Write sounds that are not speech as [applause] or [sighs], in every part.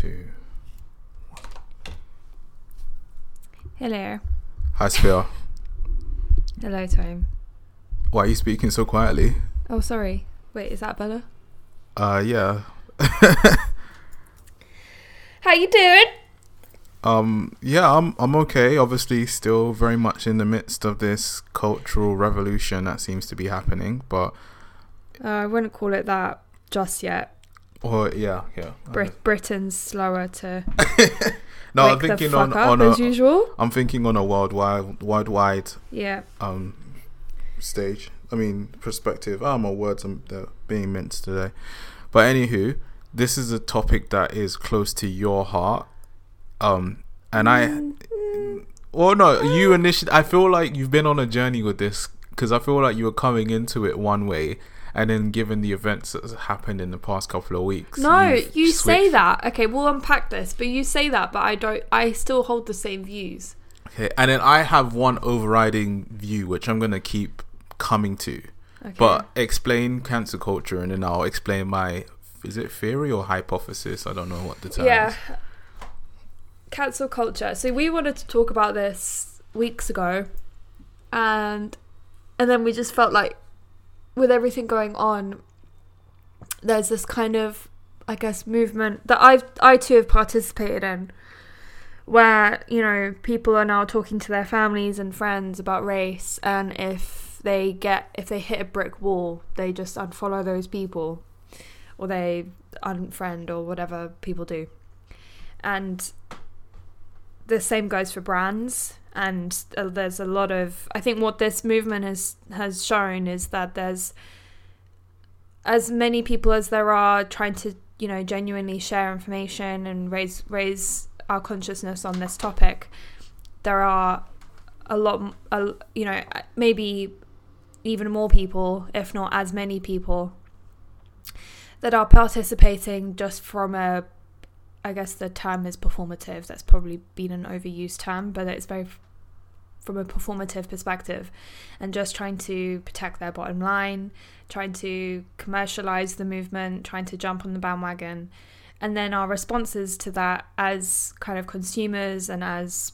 two. Hello. Hi, Sophia. Hello, Tom. Why are you speaking so quietly? Oh, sorry. Wait, is that Bella? Uh, yeah. [laughs] How you doing? Um, yeah, I'm I'm okay. Obviously, still very much in the midst of this cultural revolution that seems to be happening, but Uh, I wouldn't call it that just yet. Or yeah, yeah. Brit- Britain's slower to [laughs] no, I'm thinking fuck on up as a usual. I'm thinking on a worldwide worldwide Yeah. um stage. I mean perspective. Oh, my words are being minced today. But anywho, this is a topic that is close to your heart. Um, and I, Mm, well, no, you initially. I feel like you've been on a journey with this because I feel like you were coming into it one way, and then given the events that has happened in the past couple of weeks. No, you've say that. Okay, we'll unpack this, but you say that, but I don't. I still hold the same views. Okay, and then I have one overriding view which I'm gonna keep coming to. Okay. But explain cancel culture, and then I'll explain my is it theory or hypothesis? I don't know what the term yeah, is. cancel culture. So we wanted to talk about this weeks ago, and and then we just felt like with everything going on, there's this kind of I guess movement that I've I too have participated in, where you know people are now talking to their families and friends about race, and if they get if they hit a brick wall, they just unfollow those people, or they unfriend or whatever people do, and the same goes for brands and uh, there's a lot of i think what this movement has has shown is that there's as many people as there are trying to you know genuinely share information and raise raise our consciousness on this topic there are a lot a, you know maybe even more people if not as many people that are participating just from a I guess the term is performative. That's probably been an overused term, but it's very from a performative perspective and just trying to protect their bottom line, trying to commercialize the movement, trying to jump on the bandwagon. And then our responses to that as kind of consumers and as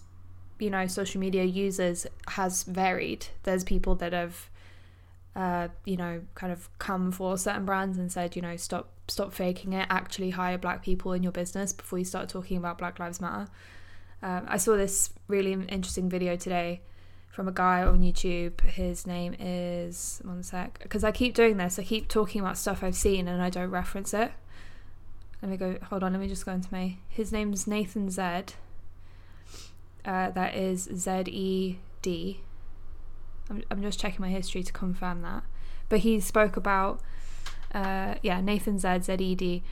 you know social media users has varied. There's people that have uh, you know, kind of come for certain brands and said, you know, stop stop faking it. Actually, hire black people in your business before you start talking about Black Lives Matter. Um, I saw this really interesting video today from a guy on YouTube. His name is one sec, because I keep doing this. I keep talking about stuff I've seen and I don't reference it. Let me go. Hold on. Let me just go into my. His name's Nathan Zed. Uh, that is Z E D. I'm, I'm just checking my history to confirm that. But he spoke about, uh, yeah, Nathan Zed, Z-E-D.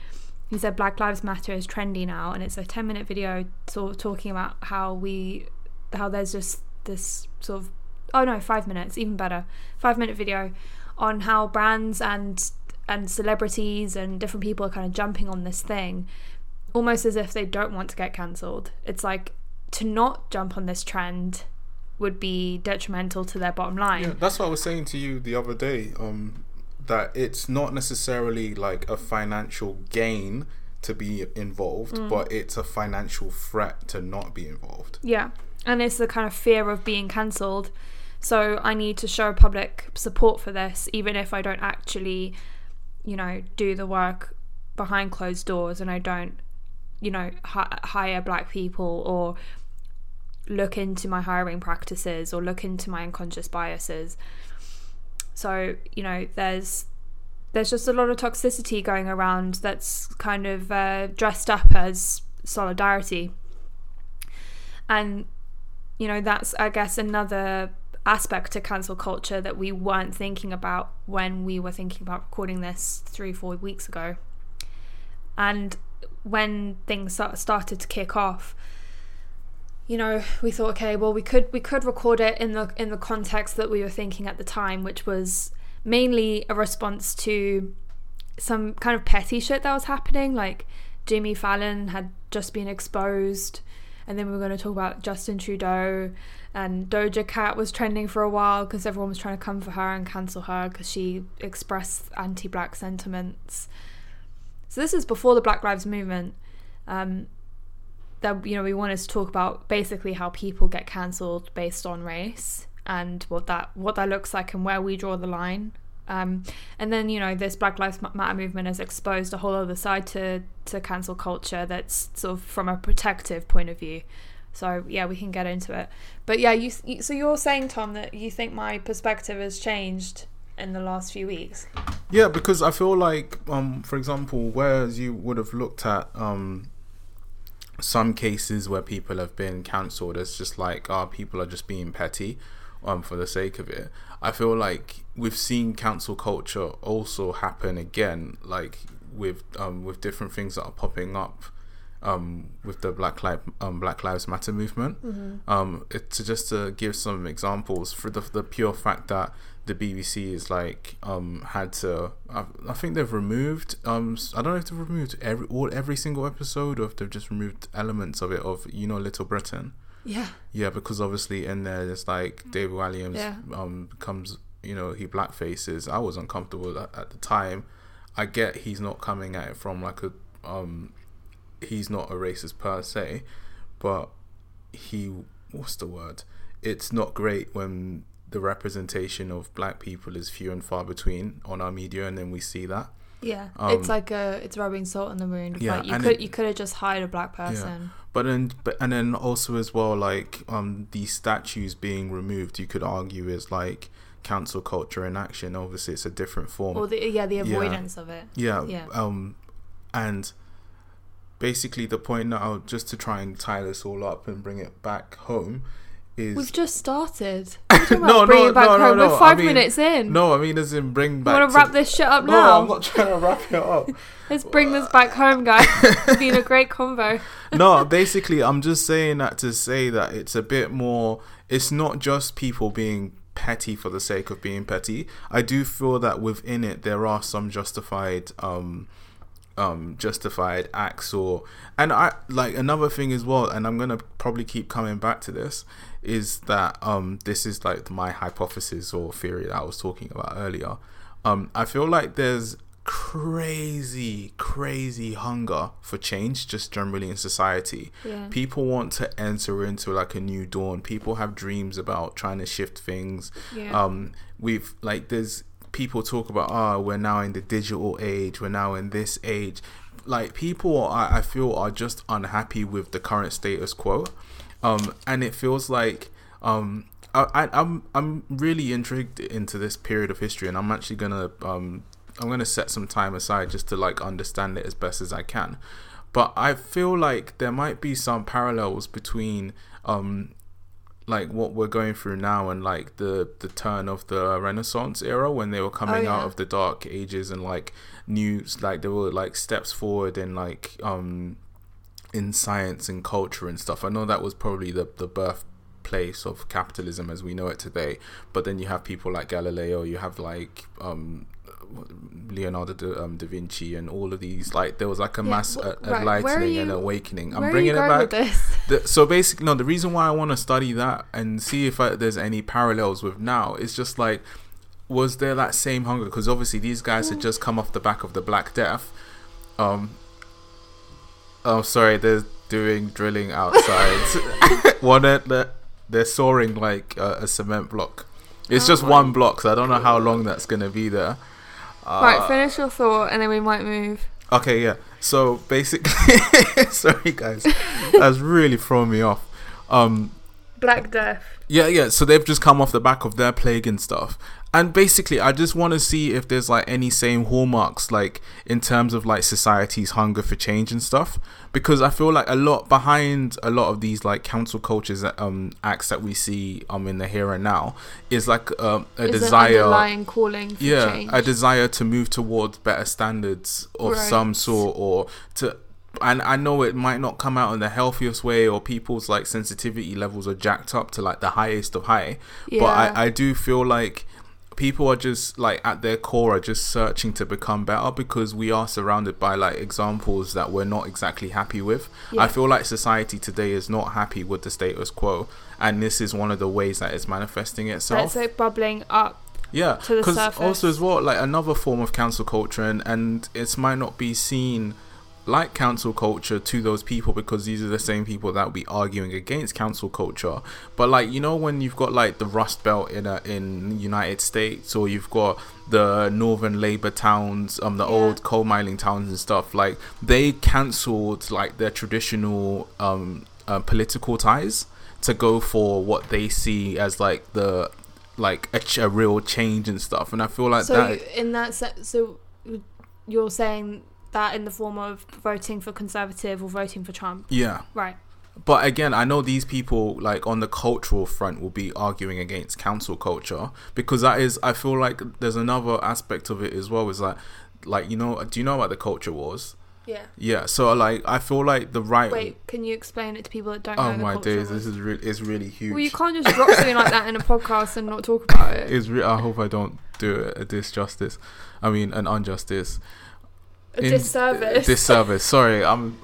He said Black Lives Matter is trendy now, and it's a 10 minute video sort of talking about how we, how there's just this sort of, oh no, five minutes, even better, five minute video on how brands and and celebrities and different people are kind of jumping on this thing, almost as if they don't want to get cancelled. It's like to not jump on this trend would be detrimental to their bottom line. Yeah, that's what I was saying to you the other day. Um, that it's not necessarily like a financial gain to be involved, Mm. but it's a financial threat to not be involved. Yeah. And it's the kind of fear of being cancelled. So I need to show public support for this, even if I don't actually, you know, do the work behind closed doors and I don't, you know, hi- hire black people or look into my hiring practices or look into my unconscious biases. So, you know, there's there's just a lot of toxicity going around that's kind of uh, dressed up as solidarity. And you know, that's I guess another aspect to cancel culture that we weren't thinking about when we were thinking about recording this three, four weeks ago. And when things started to kick off, you know, we thought, okay, well, we could we could record it in the in the context that we were thinking at the time, which was mainly a response to some kind of petty shit that was happening. Like Jimmy Fallon had just been exposed, and then we were going to talk about Justin Trudeau, and Doja Cat was trending for a while because everyone was trying to come for her and cancel her because she expressed anti-black sentiments. So this is before the Black Lives Movement, Um, that you know we wanted to talk about basically how people get cancelled based on race and what that what that looks like and where we draw the line. Um, and then you know this Black Lives Matter movement has exposed a whole other side to to cancel culture that's sort of from a protective point of view. So yeah, we can get into it. But yeah, you, so you're saying Tom that you think my perspective has changed in the last few weeks. Yeah, because I feel like, um, for example, whereas you would have looked at um, some cases where people have been cancelled as just like, oh, people are just being petty um, for the sake of it. I feel like we've seen cancel culture also happen again, like with um, with different things that are popping up um, with the Black Lives um, Black Lives Matter movement. Mm-hmm. Um, it's just to give some examples for the the pure fact that the BBC is like um had to I, I think they've removed um I don't know if they've removed every all every single episode or if they've just removed elements of it of you know Little Britain. Yeah. Yeah, because obviously in there it's like David Walliams Yeah. um becomes you know he black faces. I was uncomfortable at, at the time. I get he's not coming at it from like a um he's not a racist per se, but he what's the word? It's not great when the representation of black people is few and far between on our media, and then we see that. Yeah, Um, it's like a it's rubbing salt in the wound. Yeah, like you could it- you could have just hired a black person. But then, but and then also as well, like um, these statues being removed, you could argue is like cancel culture in action. Obviously, it's a different form. Or the yeah the Yeah. avoidance of it. Yeah. Yeah. Um, and basically the point now, just to try and tie this all up and bring it back home, is We've just started. What are you talking No, no, it back no, no, home. no, We're I five mean- minutes in. no, I mean as in bring you back. want to wrap this shit up no, now? I'm not trying to wrap it up. [laughs] Let's bring this back home, guys. it's [laughs] been a great convo. [laughs] no, basically, I'm just saying that to say that it's a bit more. It's not just people being petty for the sake of being petty. I do feel that within it there are some justified, um, um, justified acts or, and I like another thing as well. And I'm gonna probably keep coming back to this. Is that um, this is like my hypothesis or theory that I was talking about earlier. Um, I feel like there's crazy, crazy hunger for change just generally in society. Yeah. People want to enter into like a new dawn. People have dreams about trying to shift things. Yeah. Um, we've like there's people talk about ah we're now in the digital age. We're now in this age. Like people, I, I feel are just unhappy with the current status quo, um, and it feels like um, I, I, I'm I'm really intrigued into this period of history, and I'm actually gonna um, I'm gonna set some time aside just to like understand it as best as I can. But I feel like there might be some parallels between um, like what we're going through now and like the the turn of the Renaissance era when they were coming out yeah. of the Dark Ages and like new like there were like steps forward in like um in science and culture and stuff. I know that was probably the the birthplace of capitalism as we know it today. But then you have people like Galileo, you have like um Leonardo da, um, da Vinci and all of these like there was like a Yeah, mass wh- uh, right, where are enlightening and awakening. I'm bringing it back. [laughs] The, so basically, no. The reason why I want to study that and see if I, there's any parallels with now is just like, was there that same hunger? Because obviously these guys had just come off the back of the Black Death. Um. Oh, sorry. They're doing drilling outside. [laughs] One, they're, they're soaring like a, a cement block. It's Oh just one block, so I don't know how long that's gonna be there. Uh, right, finish your thought, and then we might move. Okay, yeah. So basically, [laughs] sorry guys, that's really thrown me off. Um, Black Death. yeah, yeah. So they've just come off the back of their plague and stuff. And basically, I just want to see if there's like any same hallmarks, like in terms of like society's hunger for change and stuff. Because I feel like a lot behind a lot of these like cancel cultures, that, um, acts that we see um in the here and now is like um, a Is desire underlying calling for yeah change. a desire to move towards better standards of Right. some sort or to and i know it might not come out in the healthiest way or people's like sensitivity levels are jacked up to like the highest of high but i i do feel like people are just like at their core are just searching to become better because we are surrounded by like examples that we're not exactly happy with Yeah. i feel like society today is not happy with the status quo and this is one of the ways that it's manifesting itself That's like bubbling up. yeah, to the because also as well, like another form of cancel culture, and and it might not be seen like cancel culture to those people because these are the same people that will be arguing against cancel culture. But like you know when you've got like the Rust Belt in a, in United States or you've got the northern labor towns, um the Yeah. old coal mining towns and stuff like they cancelled like their traditional um uh, political ties to go for what they see as like the like a, ch- a real change and stuff and I feel like so that in that sense, so you're saying that in the form of voting for conservative or voting for Trump, yeah right? But again, I know these people, like on the cultural front, will be arguing against cancel culture because that is, I feel like there's another aspect of it as well. Is that, like, you know, do you know about the culture wars? Yeah. Yeah. So, like, I feel like the right. Wait, can you explain it to people that don't oh my days, this is really, it's really huge. Well, you can't just drop something like that in a podcast and not talk about it. [laughs] It's re- I hope I don't do it a disjustice. I mean, an injustice. A In- disservice. Disservice. Sorry, I'm.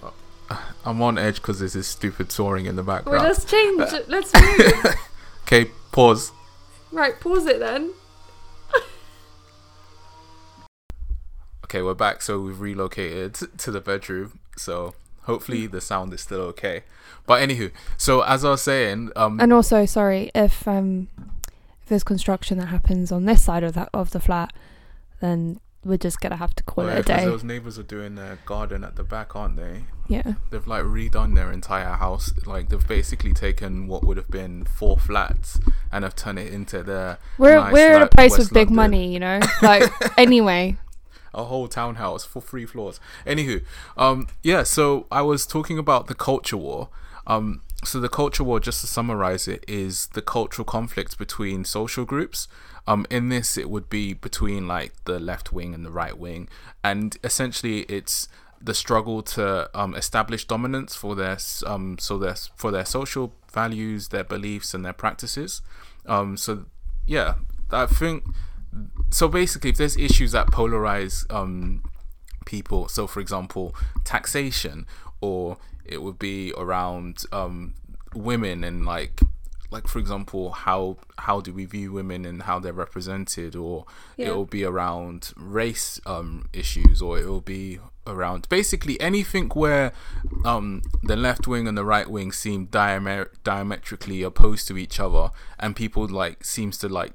I'm on edge because there's this stupid touring in the Wait, background. let's change. it. Let's [laughs] move. Okay, pause. right, pause it then. Okay, we're back. So we've relocated to the bedroom. So hopefully the sound is still okay. But anywho, so as I was saying, um, And also, sorry if um if there's construction that happens on this side of that of the flat, then we're just gonna have to call oh, it a day. those neighbors are doing their garden at the back, aren't they? Yeah. They've like redone their entire house. Like they've basically taken what would have been four flats and have turned it into their We're Nice, we're in a place West with big money, you know. Like [laughs] anyway, a whole townhouse for three floors. Anywho, um, yeah. So I was talking about the culture war. Um, so the culture war, just to summarize it, is the cultural conflict between social groups. Um, in this, it would be between like the left wing and the right wing, and essentially, it's the struggle to um, establish dominance for their um, so their for their social values, their beliefs, and their practices. Um, so yeah, I think so basically if there's issues that polarize um people so for example taxation or it would be around um women and like like for example how how do we view women and how they're represented or Yeah. it will be around race um issues or it will be around basically anything where um the left wing and the right wing seem diamet- diametrically opposed to each other and people like seems to like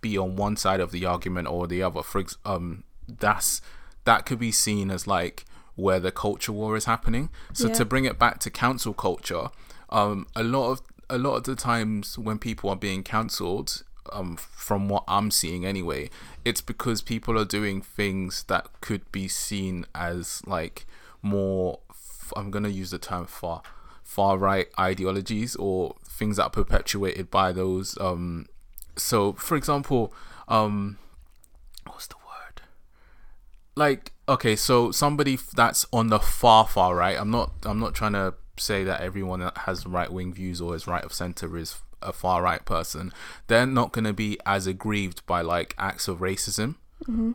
be on one side of the argument or the other. For ex- um, that's that could be seen as like where the culture war is happening. So Yeah. to bring it back to cancel culture, um, a lot of a lot of the times when people are being cancelled, um, from what I'm seeing anyway, it's because people are doing things that could be seen as like more. F- I'm gonna use the term far far right ideologies or things that are perpetuated by those um so for example um what's the word like okay so somebody that's on the far far right i'm not i'm not trying to say that everyone that has right wing views or is right of center is a far right person they're not going to be as aggrieved by like acts of racism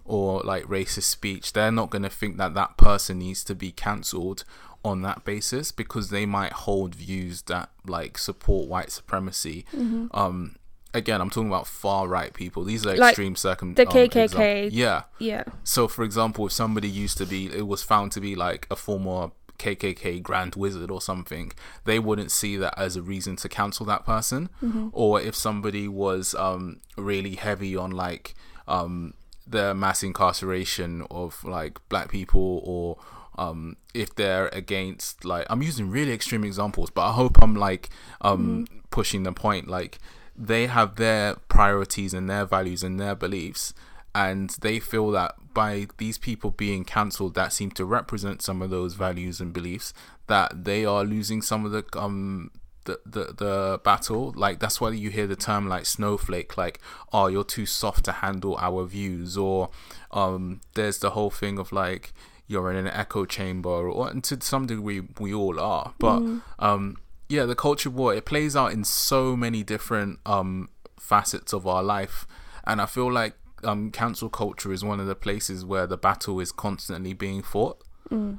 or like racist speech. They're not going to think that that person needs to be cancelled on that basis because they might hold views that like support white supremacy. Um again i'm talking about far right people. These are Like extreme circum the um, KKK. exam- yeah. Yeah. so, for example, if somebody used to be, it was found to be like a former KKK Grand Wizard or something, they wouldn't see that as a reason to cancel that person. Or if somebody was um, really heavy on like um, the mass incarceration of like black people or um if they're against like i'm using really extreme examples but i hope i'm like um pushing the point. Like they have their priorities and their values and their beliefs and they feel that by these people being cancelled that seem to represent some of those values and beliefs that they are losing some of the um the, the the battle. Like that's why you hear the term like snowflake like oh you're too soft to handle our views or um there's the whole thing of like you're in an echo chamber or and to some degree we all are. But um yeah the culture war it plays out in so many different um facets of our life. And i feel like um cancel culture is one of the places where the battle is constantly being fought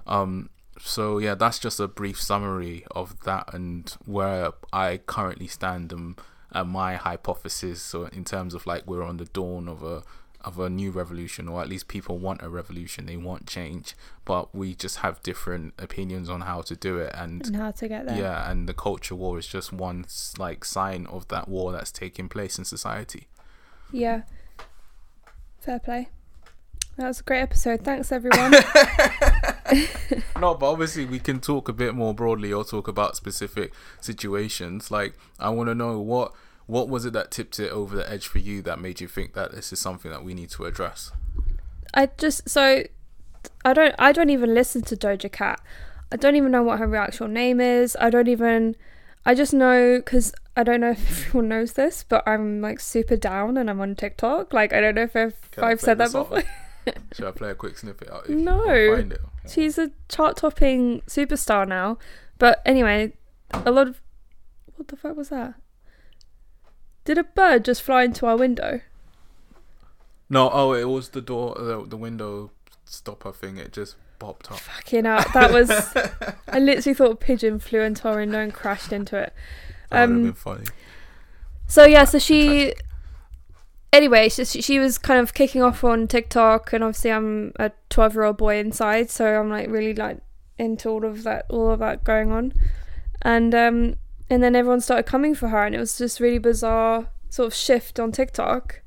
um so yeah that's just a brief summary of that and where i currently stand and, and my hypothesis so in terms of like we're on the dawn of a of a new revolution, or at least people want a revolution. They want change, but we just have different opinions on how to do it, and, and how to get there. Yeah, and the culture war is just one like sign of that war that's taking place in society. Yeah. Fair play. That was a great episode. Thanks, everyone. [laughs] [laughs] no, but obviously we can talk a bit more broadly or talk about specific situations. Like, I want to know what what was it that tipped it over the edge for you that made you think that this is something that we need to address? I just so I don't I don't even listen to Doja Cat. I don't even know what her actual name is. I don't even I just know because I don't know [laughs] if everyone knows this, but I'm like super down and I'm on TikTok. Like I don't know if I've, if I've said that before. [laughs] Should I play a quick snippet? Out of you? no, she's a chart-topping superstar now. But anyway, a lot of what the fuck was that? Did a bird just fly into our window? No, oh, it was the door, the, the window stopper thing. It just popped up. Fucking out. That was. [laughs] I literally thought a pigeon flew into our window and crashed into it. Um, would have been funny. So yeah, so she anyway, she, she was kind of kicking off on TikTok, and obviously I'm a 12 year old boy inside, so I'm like really like into all of that, all of that going on, and um, and then everyone started coming for her, and it was just really bizarre sort of shift on TikTok,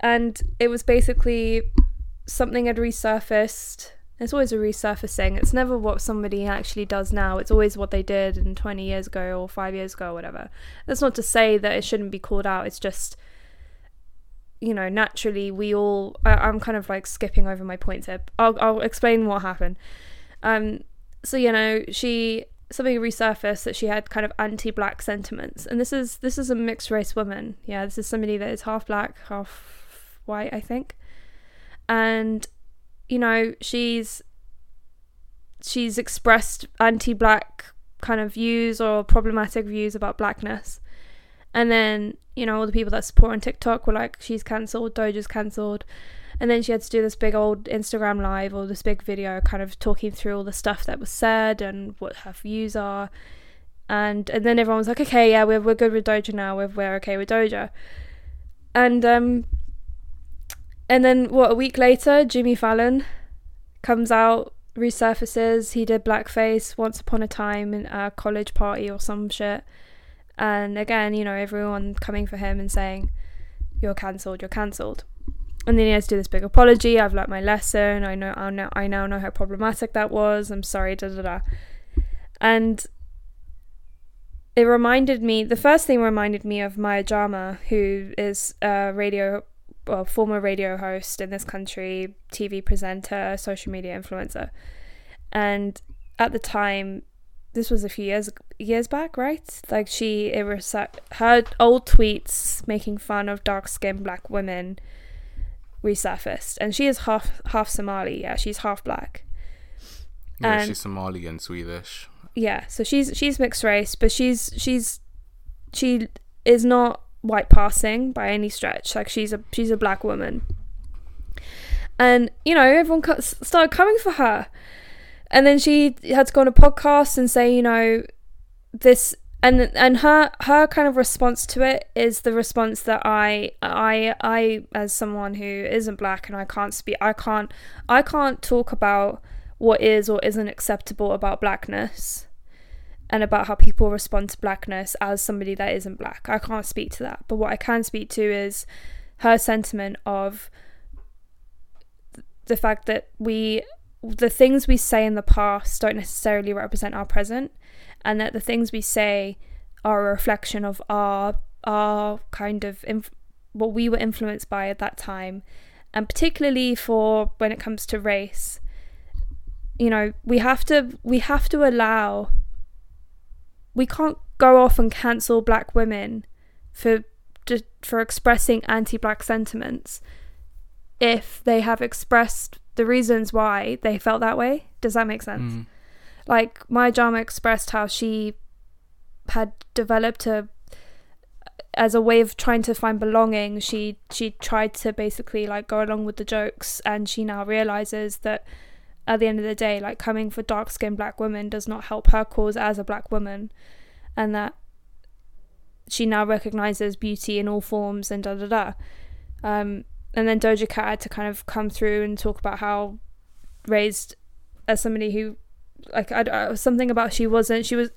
and it was basically something had resurfaced. It's always a resurfacing. It's never what somebody actually does now. It's always what they did in 20 years ago or five years ago or whatever. That's not to say that it shouldn't be called out. It's just you know, naturally we all. I, am kind of like skipping over my points here. I'll I'll explain what happened. Um, so you know, she something resurfaced that she had kind of anti-black sentiments, and this is this is a mixed race woman. Yeah, this is somebody that is half black, half white, I think, and you know, she's she's expressed anti-black kind of views or problematic views about blackness and then, you know, all the people that support on TikTok were like, she's cancelled, Doja's cancelled. And then she had to do this big old Instagram live or this big video kind of talking through all the stuff that was said and what her views are. And and then everyone was like, okay, yeah, we're, we're good with Doja now. We're, we're okay with Doja. And um, and then what? A week later, Jimmy Fallon comes out, resurfaces. He did blackface once upon a time in a college party or some shit. And again, you know, everyone coming for him and saying, You're cancelled, you're cancelled. And then he has to do this big apology. I've learnt my lesson. I know I now I now know how problematic that was. I'm sorry, da da da. And it reminded me the first thing reminded me of Maya Jama, who is a radio well, former radio host in this country, TV presenter, social media influencer. And at the time, this was a few years years back, right? Like she it was her old tweets making fun of dark skinned black women resurfaced, and she is half half Somali. Yeah, she's half black. Yeah, and, she's Somali and Swedish. Yeah, so she's she's mixed race, but she's she's she is not white passing by any stretch. Like she's a she's a black woman, and you know everyone started coming for her. And then she had to go on a podcast and say, you know, this and and her her kind of response to it is the response that I I I as someone who isn't black and I can't speak I can't I can't talk about what is or isn't acceptable about blackness and about how people respond to blackness as somebody that isn't black. I can't speak to that. But what I can speak to is her sentiment of the fact that we the things we say in the past don't necessarily represent our present and that the things we say are a reflection of our our kind of inf- what we were influenced by at that time and particularly for when it comes to race you know we have to we have to allow we can't go off and cancel black women for for expressing anti-black sentiments if they have expressed the reasons why they felt that way. Does that make sense? Mm. Like Maya Jama expressed how she had developed a as a way of trying to find belonging she she tried to basically like go along with the jokes and she now realizes that at the end of the day like coming for dark skinned black women does not help her cause as a black woman. And that she now recognizes beauty in all forms and da da da. Um and then Doja Cat had to kind of come through and talk about how raised as somebody who like I, I something about she wasn't she was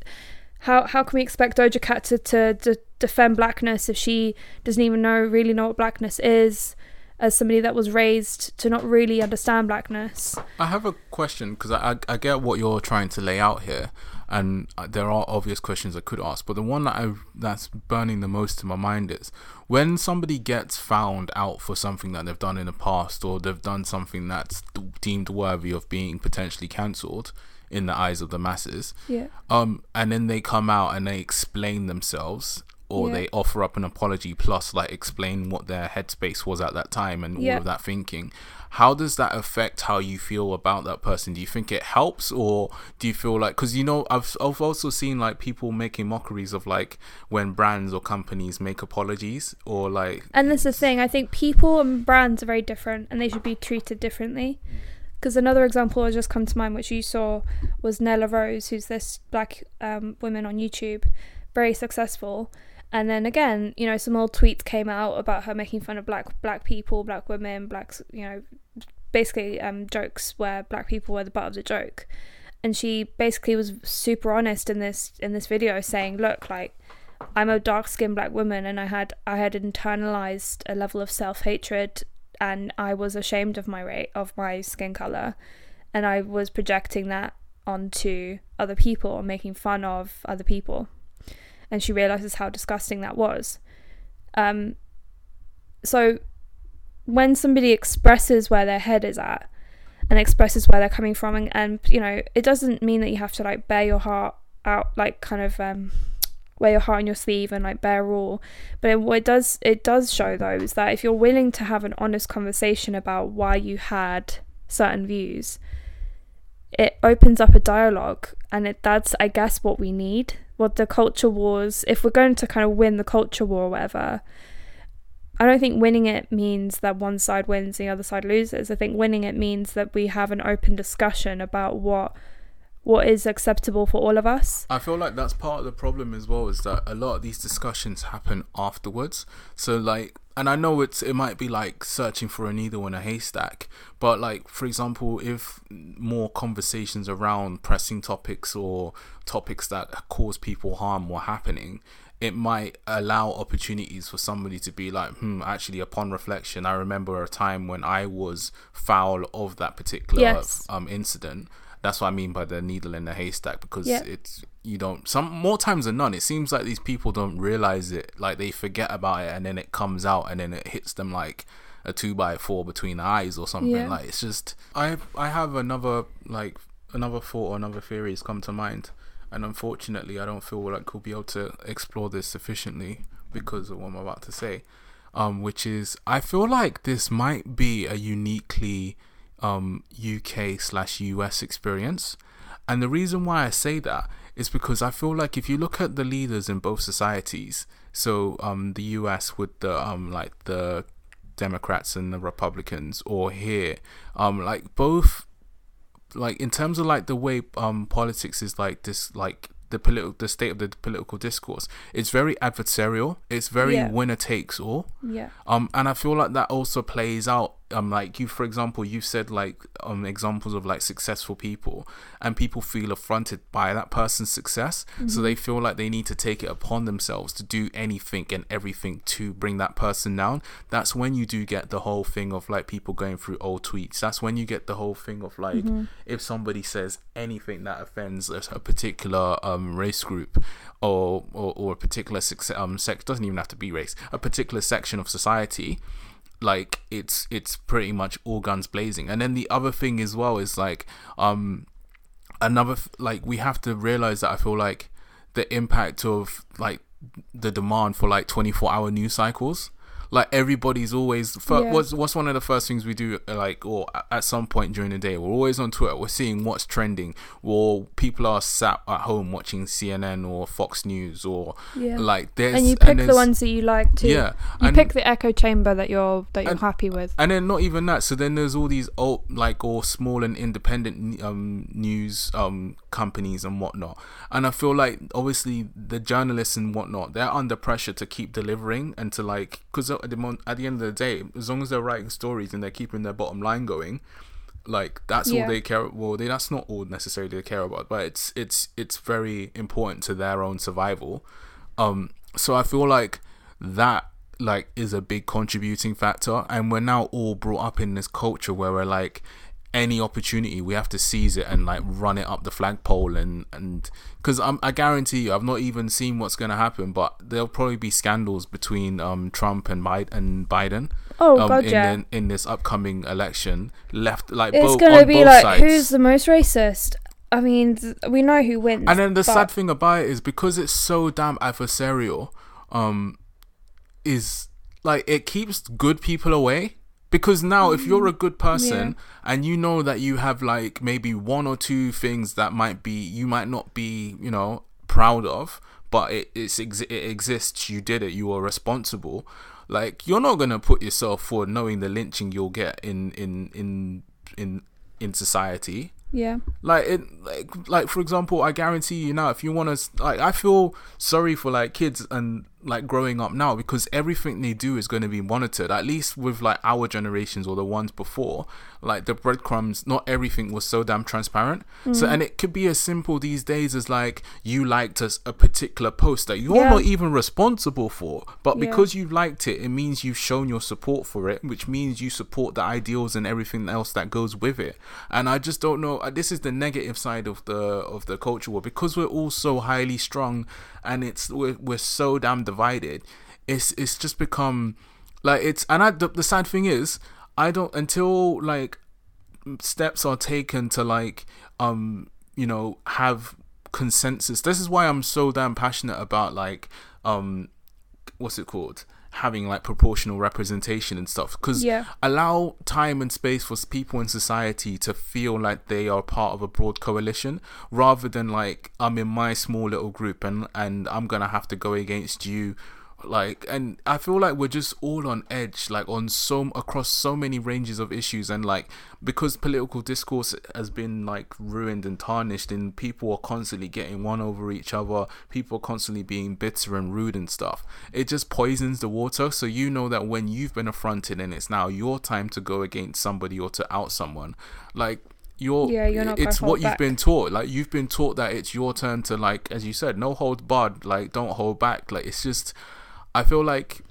how how can we expect Doja Cat to, to, to defend blackness if she doesn't even know really know what blackness is as somebody that was raised to not really understand blackness. I have a question because I, I, get what you're trying to lay out here, and uh, there are obvious questions I could ask. But the one that I that's burning the most in my mind is when somebody gets found out for something that they've done in the past, or they've done something that's deemed worthy of being potentially cancelled in the eyes of the masses. Yeah. Um, and then they come out and they explain themselves or Yeah. they offer up an apology plus like explain what their headspace was at that time and all of that thinking how does that affect how you feel about that person do you think it helps or do you feel like because you know I've, I've also seen like people making mockeries of like when brands or companies make apologies or like And this is the thing. I think people and brands are very different, and they should be treated differently. Because another example has just come to mind, which you saw, was Nella Rose, who's this black um, woman on YouTube, very successful. And then again, you know, some old tweets came out about her making fun of black black people, black women, blacks, you know, basically um, jokes where black people were the butt of the joke. And she basically was super honest in this in this video, saying, "Look, like." I'm a dark skinned black woman and I had I had internalized a level of self hatred and I was ashamed of my rate of my skin color and I was projecting that onto other people and making fun of other people. And she realizes how disgusting that was. Um so when somebody expresses where their head is at and expresses where they're coming from and, and you know, it doesn't mean that you have to like bear your heart out like kind of um wear your heart on your sleeve and like bare all. But it, what it does it does show though is that if you're willing to have an honest conversation about why you had certain views, it opens up a dialogue, and it that's I guess what we need. What the culture wars, if we're going to kind of win the culture war or whatever. I don't think winning it means that one side wins and the other side loses. I think winning it means that we have an open discussion about what what is acceptable for all of us. I feel like that's part of the problem as well is that a lot of these discussions happen afterwards. So like and I know it's it might be like searching for a needle in a haystack, but like for example, if more conversations around pressing topics or topics that cause people harm were happening, it might allow opportunities for somebody to be like, hmm, actually, upon reflection, I remember a time when I was foul of that particular Yes. um incident. That's what I mean by the needle in the haystack because Yeah. it's you don't some more times than none. It seems like these people don't realize it, like they forget about it, and then it comes out, and then it hits them like a two by four between the eyes or something. Yeah. Like it's just I I have another like another thought or another theory has come to mind, and unfortunately I don't feel like we'll be able to explore this sufficiently because of what I'm about to say. Um, which is I feel like this might be a uniquely um, UK slash US experience. And the reason why I say that is because I feel like if you look at the leaders in both societies, so um, the US with the um, like the Democrats and the Republicans, or here, um, like both, like in terms of like the way um politics is like this, like the political, the state of the political discourse, it's very adversarial. It's very Yeah. winner takes all. Yeah. Um, and I feel like that also plays out. Um, like you, for example, you said like um examples of like successful people, and people feel affronted by that person's success, so they feel like they need to take it upon themselves to do anything and everything to bring that person down. That's when you do get the whole thing of like people going through old tweets. That's when you get the whole thing of like if somebody says anything that offends a, a particular um race group or or, or a particular success, um sex doesn't even have to be race, a particular section of society like it's it's pretty much all guns blazing. And then the other thing as well is like um another like we have to realize that i feel like the impact of like the demand for like 24 hour news cycles like everybody's always fir- Yeah. what's what's one of the first things we do like or at some point during the day we're always on twitter we're seeing what's trending or people are sat at home watching cnn or fox news or Yeah. like there's and you pick the ones that you like too. yeah You and- pick the echo chamber that you're that you're And- happy with. and then not even that. So then there's all these old, like or small and independent um, news um, companies and whatnot. And I feel like obviously the journalists and whatnot they're under pressure to keep delivering and to like because at the at the end of the day, as long as they're writing stories and they're keeping their bottom line going, like that's Yeah. all they care. Well, they, that's not all necessarily they care about, but it's it's it's very important to their own survival. Um, so I feel like that like is a big contributing factor, and we're now all brought up in this culture where we're like any opportunity we have to seize it and like run it up the flagpole and and because I guarantee you I've not even seen what's going to happen but there'll probably be scandals between um Trump and Biden and Biden Oh um, god, in, yeah. in in this upcoming election left like It's both gonna on be both like sides. who's the most racist. I mean, th- we know who wins. and then the but- sad thing about it is because it's so damn adversarial um is like it keeps good people away because now if you're a mm, good person and you know that you have like maybe one or two things that might be you might not be you know proud of but it it's ex- it exists you did it you are responsible like you're not gonna put yourself forward knowing the lynching you'll get in in in in in society. Yeah, like it like like for example i guarantee you now if you want to like i feel sorry for like kids and like growing up now because everything they do is going to be monitored at least with like our generations or the ones before like the breadcrumbs not everything was so damn transparent so and it could be as simple these days as like you liked a particular post that you're Yeah. not even responsible for but Yeah. because you liked it it means you've shown your support for it which means you support the ideals and everything else that goes with it and i just don't know uh, this is the negative side of the of the culture war because we're all so highly strung and it's we're, we're so damn divided it's it's just become like it's and i the, the sad thing is i don't until like steps are taken to like um you know have consensus this is why i'm so damn passionate about like um what's it called having like proportional representation and stuff because Yeah. allow time and space for people in society to feel like they are part of a broad coalition rather than like i'm in my small little group and and i'm gonna have to go against you like and i feel like we're just all on edge like on so across so many ranges of issues. And like because political discourse has been like ruined and tarnished and people are constantly getting one over each other people are constantly being bitter and rude and stuff it just poisons the water. So you know that when you've been affronted and it's now your time to go against somebody or to out someone like you're Yeah, you're not it's what you've back. been taught. Like you've been taught that it's your turn to like as you said no hold barred like don't hold back. Like it's just i feel like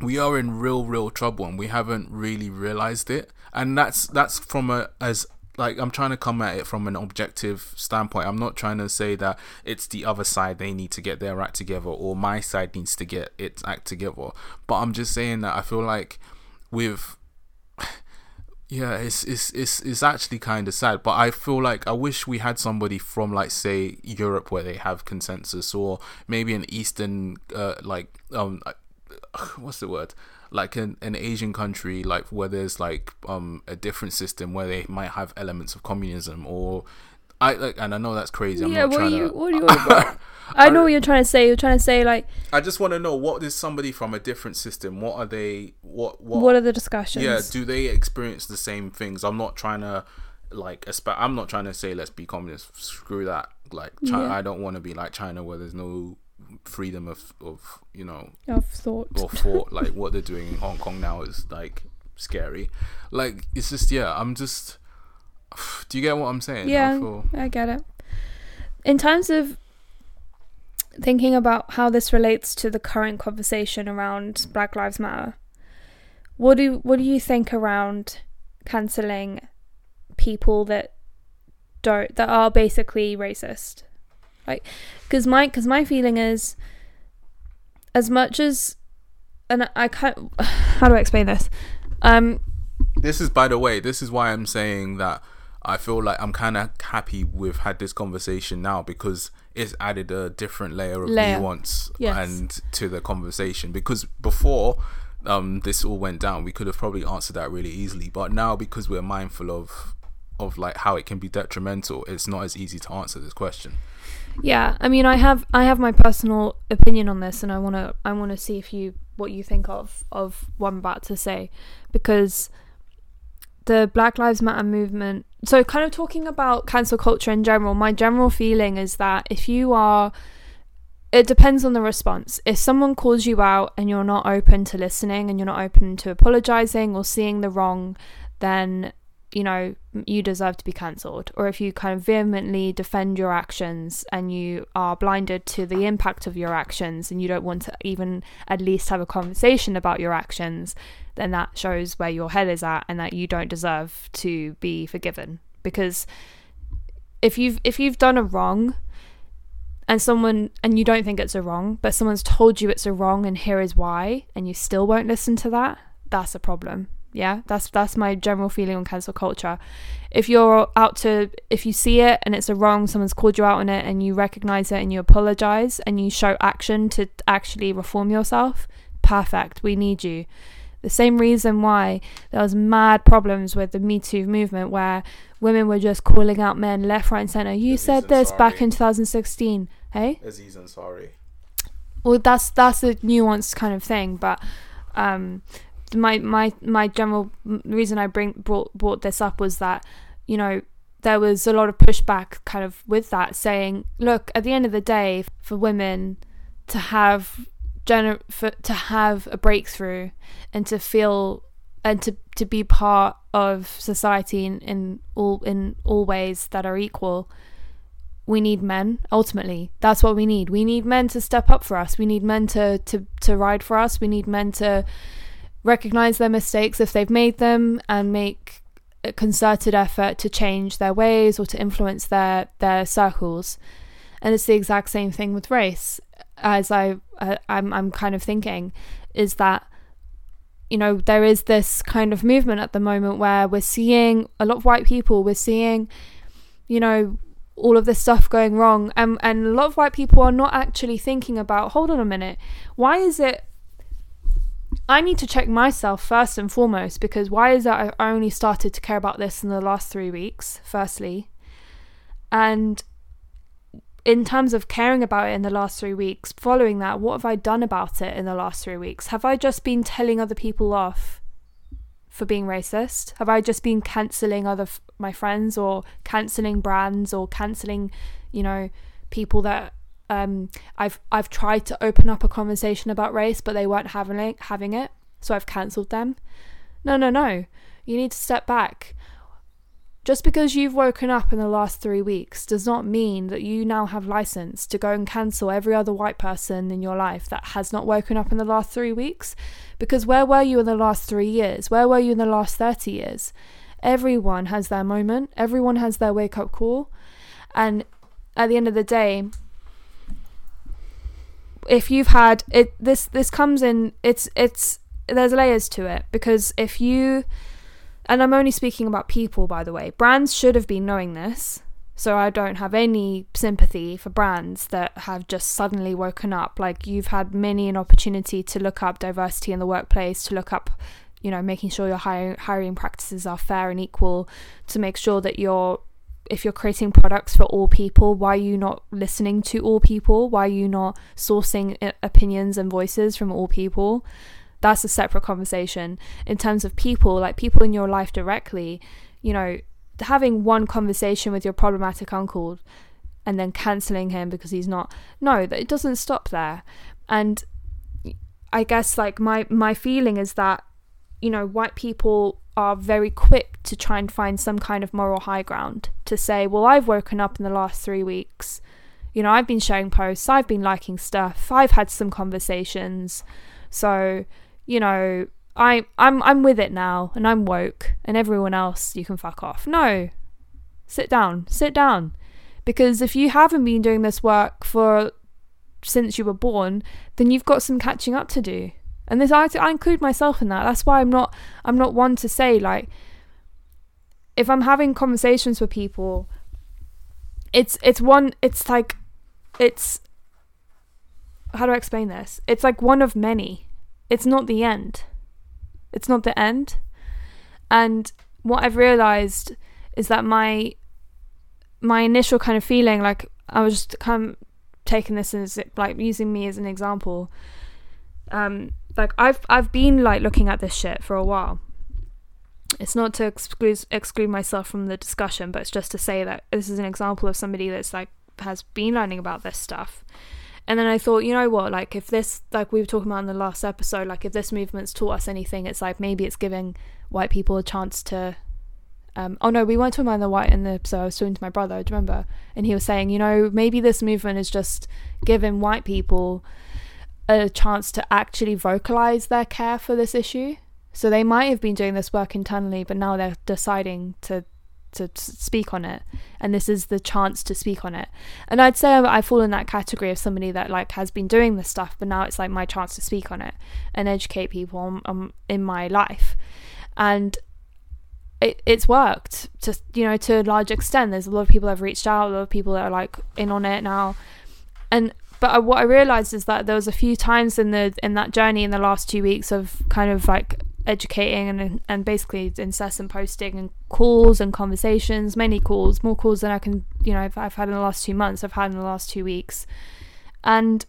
we are in real real trouble and we haven't really realized it. And that's that's from a as like i'm trying to come at it from an objective standpoint. I'm not trying to say that it's the other side they need to get their act together or my side needs to get its act together. But i'm just saying that i feel like with yeah it's it's it's, it's actually kind of sad but i feel like i wish we had somebody from like say europe where they have consensus or maybe an eastern uh, like um [sighs] what's the word? Like an, an asian country like where there's like um a different system where they might have elements of communism or i like and i know that's crazy i'm yeah. not What are you? to What are you? on [laughs] about? I know what you're trying to say. You're trying to say like, i just want to know what is somebody from a different system what are they what what, what are the discussions? yeah do they experience the same things i'm not trying to like espe- i'm not trying to say let's be communist screw that like China, Yeah. i don't want to be like china where there's no freedom of of you know Of thought. or thought like what they're doing in hong kong now is like scary like it's just yeah i'm just [sighs] do you get what i'm saying I Yeah, feel- I get it. In terms of thinking about how this relates to the current conversation around Black Lives Matter, what do what do you think around canceling people that don't that are basically racist? Like, because my because my feeling is, as much as, and I can't. [sighs] How do I explain this? Um, This is, by the way, this is why I'm saying that I feel like I'm kind of happy we've had this conversation now because it's added a different layer of Layer. nuance Yes. and to the conversation. Because before um, this all went down, we could have probably answered that really easily, but now because we're mindful of of like how it can be detrimental, it's not as easy to answer this question. Yeah, I mean, I have I have my personal opinion on this, and I wanna I wanna see if you what you think of of what I'm about to say, because the Black Lives Matter movement. So, kind of talking about cancel culture in general, my general feeling is that if you are it depends on the response. If someone calls you out and you're not open to listening and you're not open to apologizing or seeing the wrong, then you know you deserve to be cancelled. Or if you kind of vehemently defend your actions and you are blinded to the impact of your actions and you don't want to even at least have a conversation about your actions, then that shows where your head is at and that you don't deserve to be forgiven. Because if you've if you've done a wrong and someone and you don't think it's a wrong, but someone's told you it's a wrong and here is why, and you still won't listen to that, that's a problem. Yeah, that's that's my general feeling on cancel culture. If you're out to if you see it and it's a wrong, someone's called you out on it and you recognize it and you apologize and you show action to actually reform yourself, perfect. We need you. The same reason why there was mad problems with the Me Too movement where women were just calling out men left, right, and center. You Aziz said this Ansari. back in 2016. Hey, Aziz Ansari. well, that's that's a nuanced kind of thing, but um, my my my general reason I bring brought brought this up was that you know there was a lot of pushback kind of with that saying look at the end of the day for women to have gener- for, to have a breakthrough and to feel and to, to be part of society in, in all in all ways that are equal we need men ultimately. That's what we need. We need men to step up for us. We need men to to to ride for us. We need men to recognize their mistakes if they've made them and make a concerted effort to change their ways or to influence their their circles. And it's the exact same thing with race as i uh, i'm i'm kind of thinking is that you know there is this kind of movement at the moment where we're seeing a lot of white people we're seeing you know all of this stuff going wrong. And and a lot of white people are not actually thinking about hold on a minute why is it I need to check myself first and foremost because why is that I only started to care about this in the last 3 weeks firstly and in terms of caring about it in the last 3 weeks following that what have I done about it in the last 3 weeks have I just been telling other people off for being racist? Have I just been cancelling other f- my friends or cancelling brands or cancelling, you know, people that um, I've I've tried to open up a conversation about race, but they weren't having it, having it, so I've cancelled them. No, no, no. You need to step back. Just because you've woken up in the last three weeks does not mean that you now have license to go and cancel every other white person in your life that has not woken up in the last three weeks. Because where were you in the last three years? Where were you in the last 30 years? Everyone has their moment, everyone has their wake up call. And at the end of the day, if you've had it this this comes in it's it's there's layers to it because if you and I'm only speaking about people by the way brands should have been knowing this so I don't have any sympathy for brands that have just suddenly woken up. Like you've had many an opportunity to look up diversity in the workplace to look up you know making sure your hiring practices are fair and equal to make sure that you're if you're creating products for all people, why are you not listening to all people? Why are you not sourcing eh, opinions and voices from all people? That's a separate conversation. In terms of people, like people in your life directly, you know, having one conversation with your problematic uncle and then cancelling him because he's not no, that it doesn't stop there. And I guess like my my feeling is that you know, white people are very quick to try and find some kind of moral high ground to say, well, I've woken up in the last three weeks. You know, I've been sharing posts, I've been liking stuff, I've had some conversations. So, you know, I I'm I'm with it now and I'm woke and everyone else you can fuck off. No. Sit down. Sit down. Because if you haven't been doing this work for since you were born, then you've got some catching up to do and this I, I include myself in that. That's why i'm not i'm not one to say like if i'm having conversations with people it's it's one it's like it's how do i explain this? It's like one of many. It's not the end. It's not the end. And what i've realized is that my my initial kind of feeling like i was just kind of taking this as like using me as an example um like I've I've been like looking at this shit for a while. It's not to exclude exclude myself from the discussion, but it's just to say that this is an example of somebody that's like has been learning about this stuff. And then I thought, you know what, like if this like we were talking about in the last episode, like if this movement's taught us anything, it's like maybe it's giving white people a chance to um, oh no, we weren't talking about the white in the episode. I was talking to my brother, do you remember? And he was saying, you know, maybe this movement is just giving white people a chance to actually vocalize their care for this issue. So they might have been doing this work internally, but now they're deciding to to speak on it, and this is the chance to speak on it. And I'd say I fall in that category of somebody that like has been doing this stuff, but now it's like my chance to speak on it and educate people on, on, in my life. And it, it's worked to you know to a large extent. There's a lot of people that have reached out, a lot of people that are like in on it now, and but I, what I realized is that there was a few times in the in that journey in the last two weeks of kind of like educating and and basically incessant posting and calls and conversations, many calls, more calls than I can you know I've, I've had in the last two months. I've had in the last two weeks, and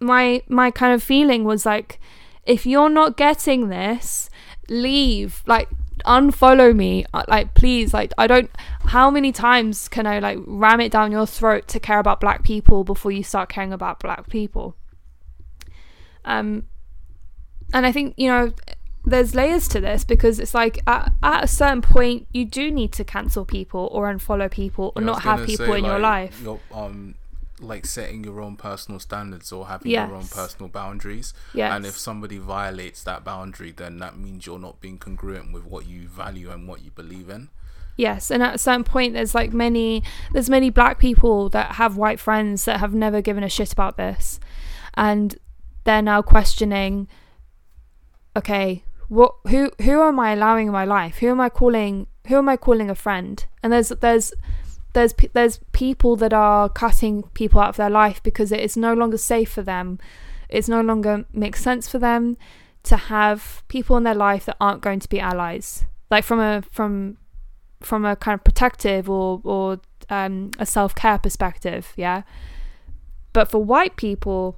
my my kind of feeling was like, if you're not getting this, leave. Like unfollow me uh, like please like i don't how many times can i like ram it down your throat to care about black people before you start caring about black people? Um and i think you know there's layers to this because it's like at, at a certain point you do need to cancel people or unfollow people or yeah, not have people say, in like, your life um like setting your own personal standards or having yes. your own personal boundaries. Yes. And if somebody violates that boundary, then that means you're not being congruent with what you value and what you believe in. Yes, and at a certain point, there's like many, there's many black people that have white friends that have never given a shit about this, and they're now questioning. Okay, what? Who? Who am I allowing in my life? Who am I calling? Who am I calling a friend? And there's there's there's there's people that are cutting people out of their life because it is no longer safe for them. It's no longer makes sense for them to have people in their life that aren't going to be allies. Like from a from from a kind of protective or or um, a self care perspective, yeah. But for white people,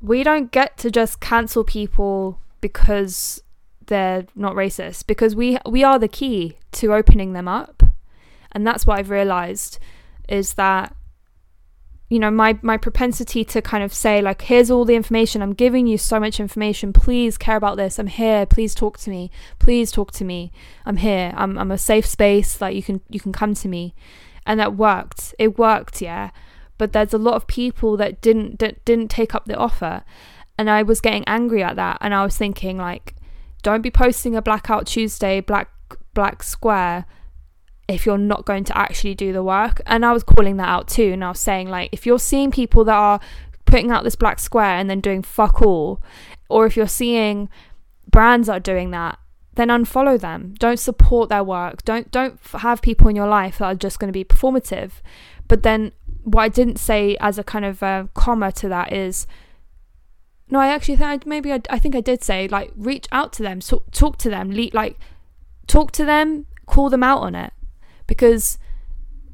we don't get to just cancel people because they're not racist because we we are the key to opening them up and that's what I've realized is that you know my my propensity to kind of say like here's all the information. I'm giving you so much information. Please care about this. I'm here. Please talk to me. Please talk to me. I'm here. I'm i'm a safe space. Like you can you can come to me. And that worked. It worked yeah. But there's a lot of people that didn't didn't take up the offer. And i was getting angry at that. And i was thinking like don't be posting a blackout tuesday black black square if you're not going to actually do the work. And I was calling that out too. And I was saying, like, if you're seeing people that are putting out this black square and then doing fuck all, or if you're seeing brands are doing that, then unfollow them. Don't support their work. Don't don't have people in your life that are just going to be performative. But then what I didn't say as a kind of uh, comma to that is no, I actually think maybe I, I think I did say like reach out to them, talk, talk to them, le- like talk to them, call them out on it because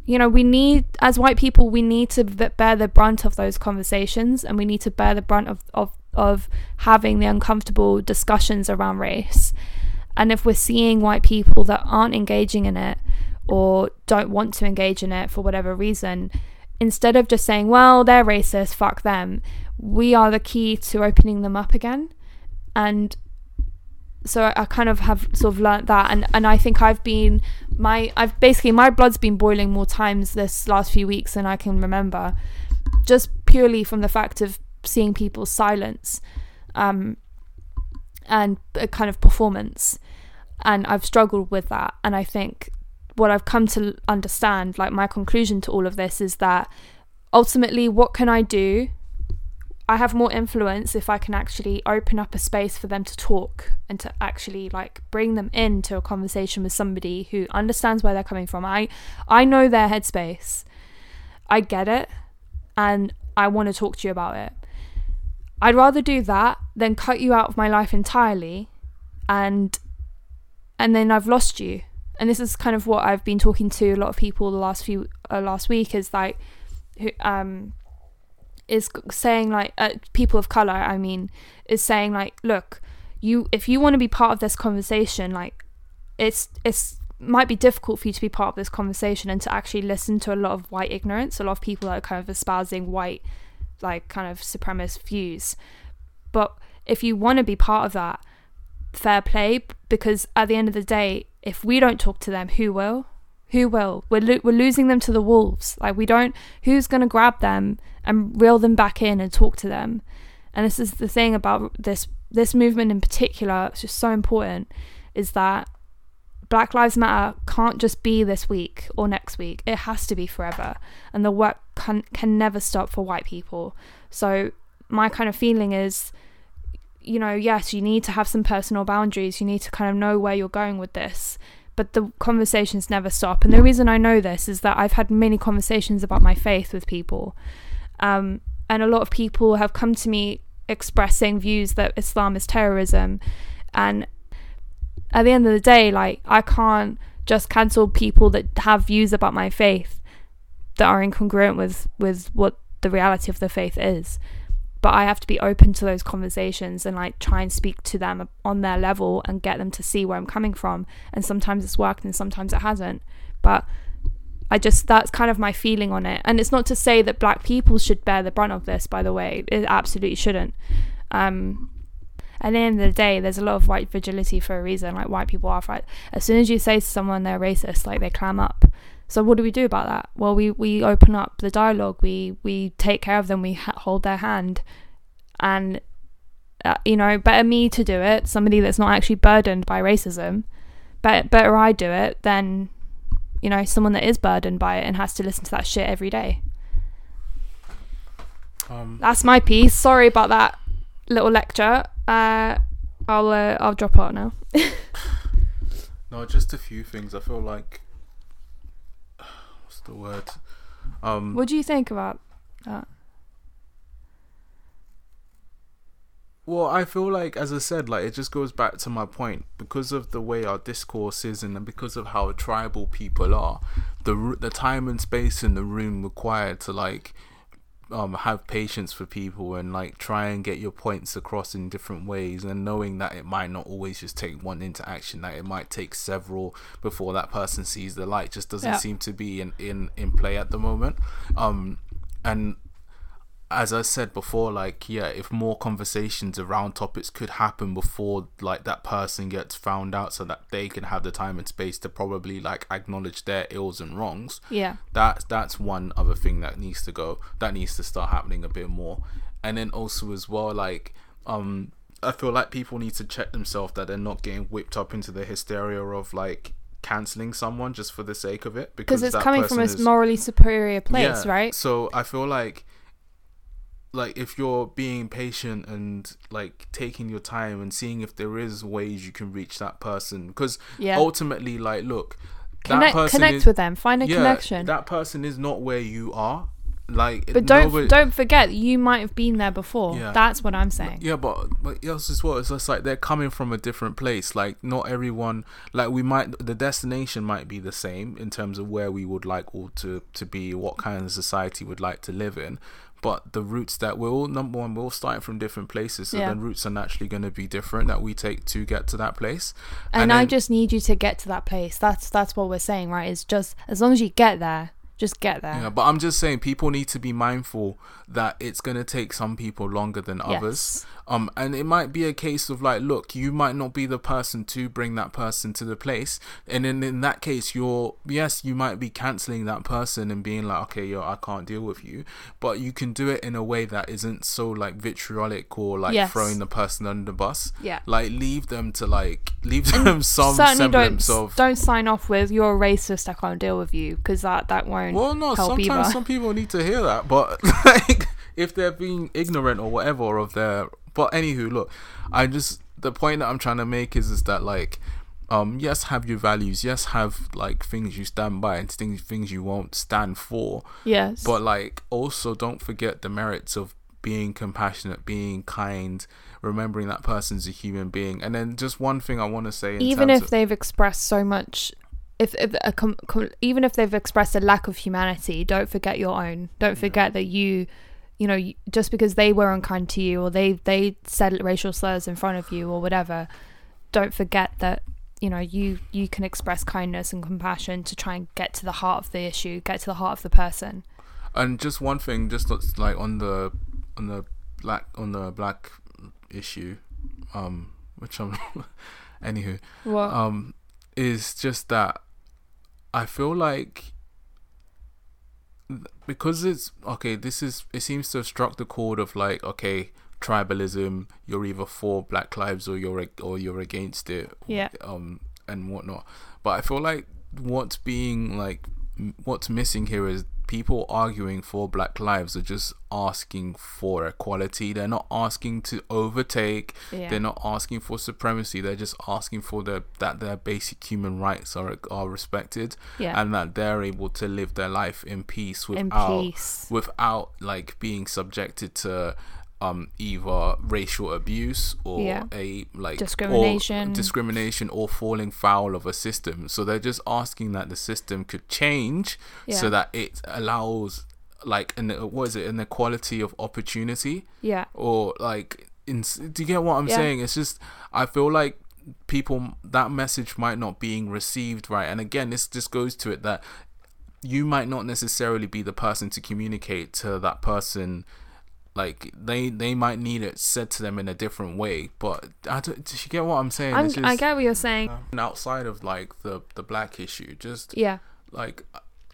you know we need as white people we need to bear the brunt of those conversations and we need to bear the brunt of of of having the uncomfortable discussions around race. And if we're seeing white people that aren't engaging in it or don't want to engage in it for whatever reason instead of just saying well they're racist fuck them we are the key to opening them up again. And so I, I, kind of have sort of learnt that and and I think I've been my I've basically my blood's been boiling more times this last few weeks than I can remember just purely from the fact of seeing people's silence um and a kind of performance. And I've struggled with that and I think what I've come to understand like my conclusion to all of this is that ultimately what can I do I have more influence if I can actually open up a space for them to talk and to actually like bring them into a conversation with somebody who understands where they're coming from. I I know their headspace. I get it and I want to talk to you about it. I'd rather do that than cut you out of my life entirely and and then I've lost you. And this is kind of what I've been talking to a lot of people the last few uh, last week is like who um is saying like uh, people of color i mean is saying like look you if you want to be part of this conversation like it's it's might be difficult for you to be part of this conversation and to actually listen to a lot of white ignorance, a lot of people that are kind of espousing white, like kind of supremacist views. But if you want to be part of that, fair play, because at the end of the day, if we don't talk to them, who will? Who will? We're lo- we're losing them to the wolves. Like we don't. Who's gonna grab them and reel them back in and talk to them? And this is the thing about this this movement in particular. It's just so important. Is that Black Lives Matter can't just be this week or next week. It has to be forever. And the work can can never stop for white people. So my kind of feeling is you know, yes, you need to have some personal boundaries. You need to kind of know where you're going with this. But the conversations never stop. And the reason I know this is that I've had many conversations about my faith with people. Um, and a lot of people have come to me expressing views that Islam is terrorism. And at the end of the day, like, I can't just cancel people that have views about my faith that are incongruent with, with what the reality of the faith is but I have to be open to those conversations and like try and speak to them on their level and get them to see where I'm coming from. And sometimes it's worked and sometimes it hasn't. But I just that's kind of my feeling on it. And it's not to say that black people should bear the brunt of this, by the way. It absolutely shouldn't. Um at the end of the day, there's a lot of white fragility for a reason. Like white people are right. As soon as you say to someone they're racist, like they clam up. So what do we do about that? Well, we we open up the dialogue. We we take care of them. We ha- hold their hand, and uh, you know, better me to do it. Somebody that's not actually burdened by racism. But better I do it than you know someone that is burdened by it and has to listen to that shit every day. Um, That's my piece. Sorry about that little lecture. Uh, I'll uh, I'll drop out now. [laughs] no, just a few things. I feel like the word? Um, What do you think about that? Well, I feel like, as I said, like it just goes back to my point because of the way our discourse is, and because of how tribal people are, the the time and space in the room required to like um have patience for people and like try and get your points across in different ways, and knowing that it might not always just take one interaction, that it might take several before that person sees the light, just doesn't Yeah. seem to be in in in play at the moment. Um, and as I said before, like yeah, if more conversations around topics could happen before like that person gets found out, so that they can have the time and space to probably like acknowledge their ills and wrongs. Yeah. That's that's one other thing that needs to go. That needs to start happening a bit more, and then also as well, like um, I feel like people need to check themselves that they're not getting whipped up into the hysteria of like canceling someone just for the sake of it Because it's coming from a is- morally superior place, yeah, right? So I feel like like if you're being patient and like taking your time and seeing if there is ways you can reach that person because Yeah. ultimately like look Connect, connect is, with them. Find a yeah, connection. that person is not where you are like but don't nobody- don't forget you might have been there before. Yeah. That's what I'm saying. Yeah, but but yes, as well. It's just like they're coming from a different place. Like not everyone. Like we might the destination might be the same in terms of where we would like all to to be, what kind of society we'd like to live in. But the routes that we're all number one, we're all starting from different places, so Yeah. then routes are naturally going to be different that we take to get to that place. And, I then- just need you to get to that place. That's that's what we're saying, right? It's just as long as you get there, just get there. Yeah, but I'm just saying people need to be mindful that it's gonna take some people longer than others. Um, and it might be a case of like, look, you might not be the person to bring that person to the place, and then in that case, you're yes, you might be canceling that person and being like, okay, yo, I can't deal with you, but you can do it in a way that isn't so like vitriolic or like Yes. throwing the person under the bus. Yeah. Like leave them to like leave them [laughs] some Certainly don't of don't sign off with you're a racist. I can't deal with you because that that won't Well, no, sometimes either. some people need to hear that, but [laughs] like if they're being ignorant or whatever of their. But anywho, look, I just the point that I'm trying to make is is that like, um, yes, have your values, yes, have like things you stand by and things things you won't stand for, yes. but like also don't forget the merits of being compassionate, being kind, remembering that person's a human being, and then just one thing I want to say, in even if of- they've expressed so much if, if a com- com- even if they've expressed a lack of humanity don't forget your own. Don't forget that you you know just because they were unkind to you or they they said racial slurs in front of you or whatever don't forget that you know you you can express kindness and compassion to try and get to the heart of the issue get to the heart of the person. And just one thing, just looks like on the on the black on the black issue, um, which I'm, [laughs] anywho, what? um, is just that I feel like because it's okay. This is it seems to have struck the chord of like okay, tribalism. You're either for Black Lives or you're or you're against it. yeah um and whatnot. But I feel like what's being like what's missing here is people arguing for Black lives are just asking for equality. They're not asking to overtake. yeah They're not asking for supremacy. They're just asking for the that their basic human rights are are respected yeah and that they're able to live their life in peace in without peace without like being subjected to um either racial abuse or Yeah. a like or Discrimination. discrimination or falling foul of a system so they're just asking that the system could change so that it allows like an what is it an equality of opportunity yeah or like in, do you get what i'm Yeah. saying it's just i feel like people that message might not being received right and again this just goes to it that you might not necessarily be the person to communicate to that person like they they might need it said to them in a different way but i don't do you get what i'm saying? I'm, just i get what you're saying. And outside of like the the black issue just yeah. like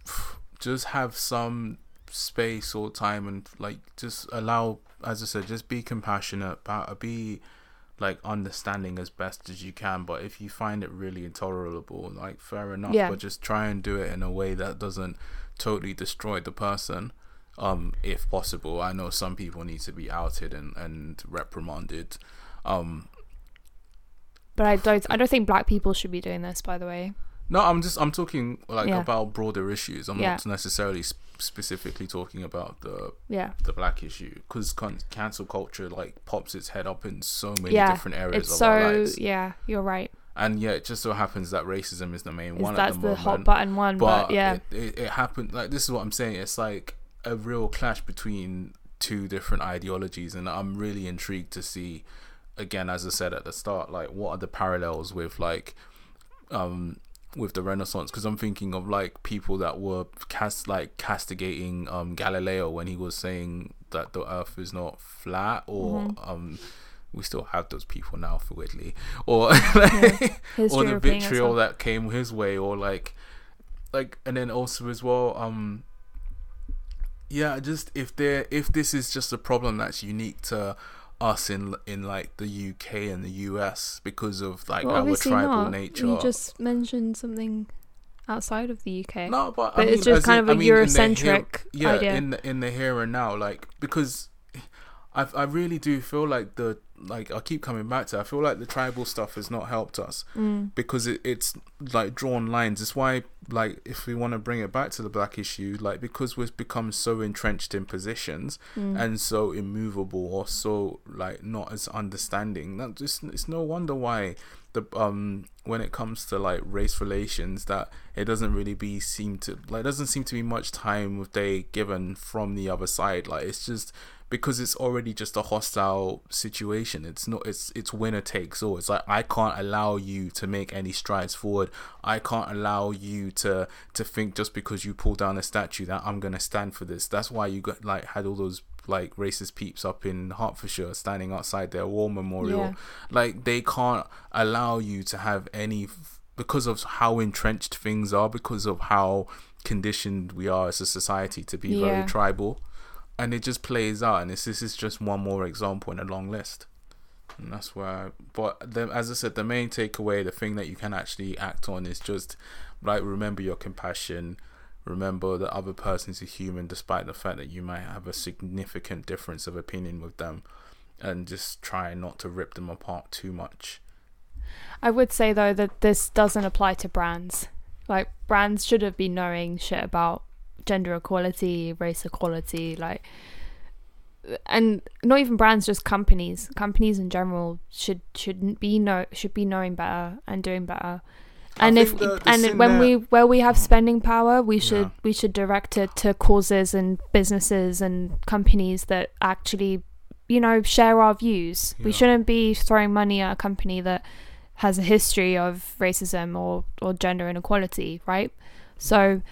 [sighs] just have some space or time and like just allow as i said just be compassionate but be like understanding as best as you can but if you find it really intolerable like fair enough Yeah. but just try and do it in a way that doesn't totally destroy the person um if possible i know some people need to be outed and and reprimanded um but i don't i don't think black people should be doing this by the way No, I'm just I'm talking like Yeah. about broader issues. I'm Yeah. not necessarily sp- specifically talking about the yeah the black issue because con- cancel culture like pops its head up in so many Yeah, different areas it's of so our lives. yeah you're right And yeah, it just so happens that racism is the main Is one that's at the, the, hot button one but, but yeah it, it, it happened like this is what I'm saying. It's like a real clash between two different ideologies, and I'm really intrigued to see. Again, as I said at the start, like what are the parallels with like um with the renaissance because i'm thinking of like people that were cast like castigating um galileo when he was saying that the earth is not flat or Mm-hmm. um we still have those people now for weirdly or [laughs] history or the vitriol that came his way or like like and then also as well um yeah just if there if this is just a problem that's unique to us in in like the UK and the US because of like well, our tribal not. Nature. you just mentioned something outside of the uk no but, but I it's just kind in- of a I mean, in here- Eurocentric yeah idea. in the, in the here and now like because I I really do feel like the like I keep coming back to I feel like the tribal stuff has not helped us Mm. because it, it's like drawn lines. It's why like if we want to bring it back to the black issue, like because we've become so entrenched in positions Mm. and so immovable or so like not as understanding. That just it's no wonder why the um when it comes to like race relations that it doesn't really be seem to like doesn't seem to be much time with they given from the other side. Like it's just because it's already just a hostile situation it's not it's it's winner takes all. It's like i can't allow you to make any strides forward. I can't allow you to to think just because you pull down a statue that i'm gonna stand for this. That's why you got like had all those like racist peeps up in hertfordshire standing outside their war memorial. Yeah. like they can't allow you to have any because of how entrenched things are because of how conditioned we are as a society to be Yeah. very tribal. And it just plays out and this, this is just one more example in a long list and that's where but the, as i said the main takeaway the thing that you can actually act on is just like remember your compassion. Remember that other person's a human despite the fact that you might have a significant difference of opinion with them. And just try not to rip them apart too much. I would say though that this doesn't apply to brands. Like brands should have been knowing shit about gender equality, race equality, like and not even brands, just companies. Companies in general should shouldn't be know should be knowing better and doing better. And if the- the and when we where we have spending power, we should Yeah. we should direct it to causes and businesses and companies that actually, you know, share our views. We shouldn't be throwing money at a company that has a history of racism or, or gender inequality, right? So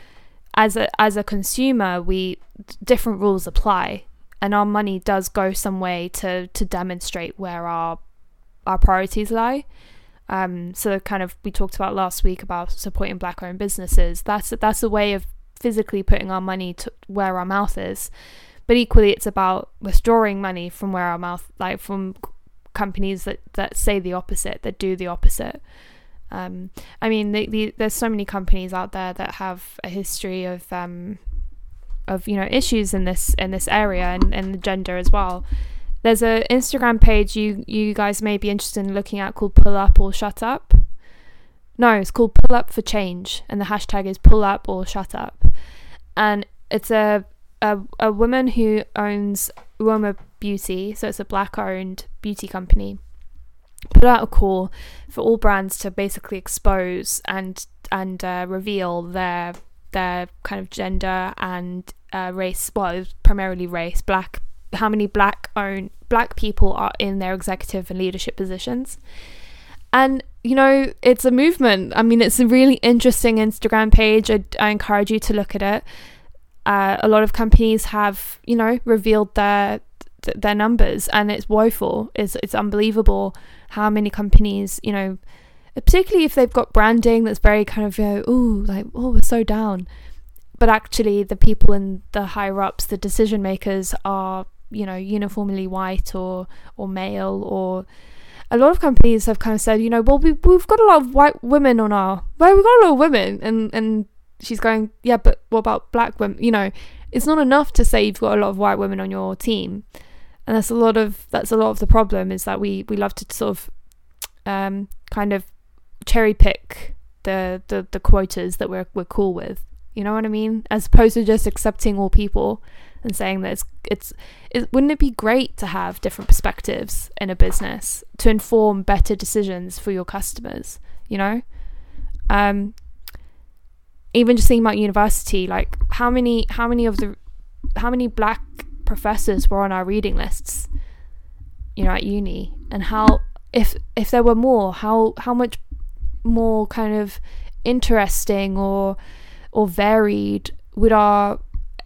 as a as a consumer, we different rules apply, and our money does go some way to to demonstrate where our our priorities lie. Um, so kind of we talked about last week about supporting black owned businesses. That's that's a way of physically putting our money to where our mouth is. But equally, it's about withdrawing money from where our mouth, like from companies that, that say the opposite, that do the opposite. Um, I mean, the, the, there's so many companies out there that have a history of um, of you know issues in this in this area and, and gender as well. There's a Instagram page you you guys may be interested in looking at called Pull Up or Shut Up. No, it's called Pull Up for Change, and the hashtag is Pull Up or Shut Up, and it's a a, a woman who owns Uoma Beauty, so it's a black owned beauty company, put out a call for all brands to basically expose and and uh, reveal their their kind of gender and uh, race. Well, primarily race. Black. How many black owned black people are in their executive and leadership positions? And you know, it's a movement. I mean, it's a really interesting Instagram page. I, I encourage you to look at it. Uh, a lot of companies have, you know, revealed their their numbers, and it's woeful. It's it's unbelievable how many companies, you know, particularly if they've got branding that's very kind of, you know, ooh, like oh, we're so down, but actually the people in the higher ups, the decision makers, are you know uniformly white or or male or a lot of companies have kind of said, you know, well, we, we've got a lot of white women on our, well, we've got a lot of women. And, and she's going, yeah, but what about black women? You know, it's not enough to say you've got a lot of white women on your team, and that's a lot of that's a lot of the problem is that we we love to sort of um, kind of cherry pick the, the the quotas that we're we're cool with. You know what I mean? As opposed to just accepting all people and saying that it's it's it, wouldn't it be great to have different perspectives in a business to inform better decisions for your customers? You know, um, even just thinking about university, like how many how many of the how many black professors were on our reading lists, you know, at uni, and how if if there were more, how how much more kind of interesting or or varied would our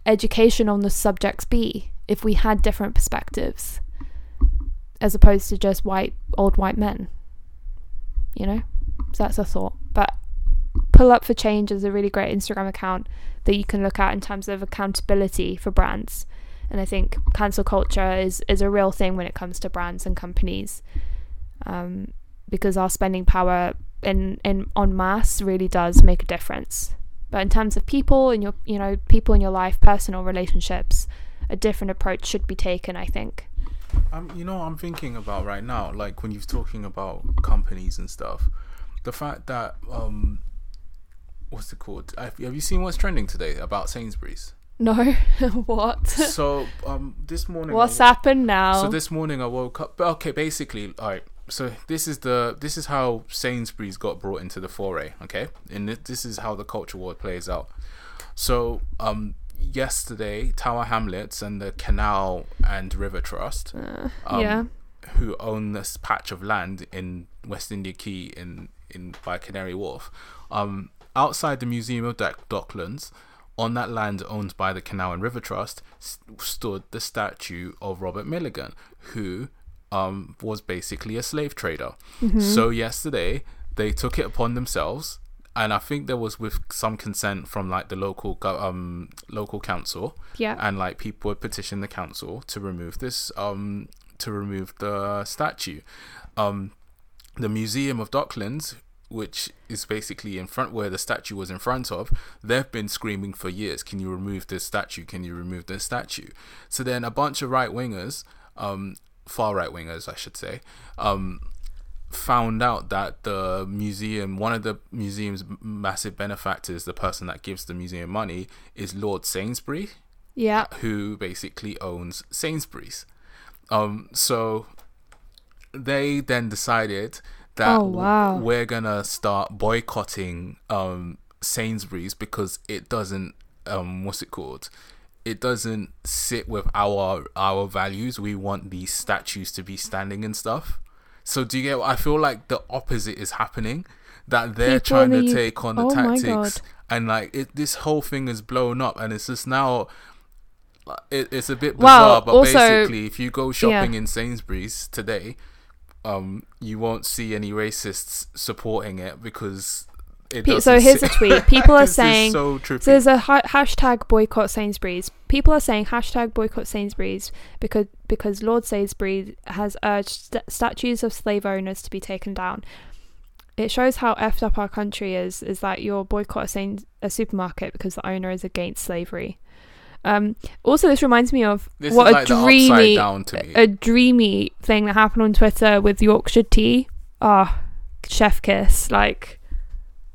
education on the subjects be if we had different perspectives as opposed to just white old white men you know so that's a thought but Pull Up for Change is a really great Instagram account that you can look at in terms of accountability for brands. And I think cancel culture is, is a real thing when it comes to brands and companies. Um, because our spending power in, in en masse really does make a difference. But in terms of people and your you know, people in your life, personal relationships, a different approach should be taken, I think. Um, you know, I'm thinking about right now, like when you're talking about companies and stuff, the fact that um, what's it called? Have you seen what's trending today about Sainsbury's? No, [laughs] what? So um, this morning. What's I, happened now? So this morning I woke up. Okay, basically, all right. So this is the this is how Sainsbury's got brought into the foray. Okay, and this is how the culture war plays out. So um, yesterday, Tower Hamlets and the Canal and River Trust, uh, um, yeah, who own this patch of land in West India Quay in in by Canary Wharf, um, outside the Museum of Docklands, on that land owned by the Canal and River Trust, st- stood the statue of Robert Milligan, who um, was basically a slave trader. Mm-hmm. So yesterday they took it upon themselves, and I think there was with some consent from like the local um local council. Yeah. And like people would petition the council to remove this um to remove the statue. Um, the Museum of Docklands, which is basically in front where the statue was in front of, they've been screaming for years, "Can you remove this statue? Can you remove this statue?" So then a bunch of right wingers, um, far right wingers, I should say, um, found out that the museum, one of the museum's massive benefactors, the person that gives the museum money, is Lord Sainsbury. Yeah. Who basically owns Sainsbury's. Um, so they then decided that oh, wow. we're gonna start boycotting um, Sainsbury's because it doesn't um, what's it called? It doesn't sit with our our values. We want these statues to be standing and stuff. So do you get? I feel like the opposite is happening. That they're People in trying to take on the Oh tactics, and like it, this whole thing is blown up, and it's just now. It, it's a bit bizarre, but also- basically, if you go shopping in Sainsbury's today, um, you won't see any racists supporting it because it Pe- so here's a tweet. [laughs] People are saying so. So there's a ha- hashtag boycott Sainsbury's. People are saying hashtag boycott Sainsbury's because because Lord Sainsbury has urged st- statues of slave owners to be taken down. It shows how effed up our country is. Is that you're boycott a, Sains- a supermarket because the owner is against slavery. Um, also, this reminds me of This what a like the dreamy, down to me. a dreamy thing that happened on Twitter with Yorkshire tea. Ah, chef kiss, like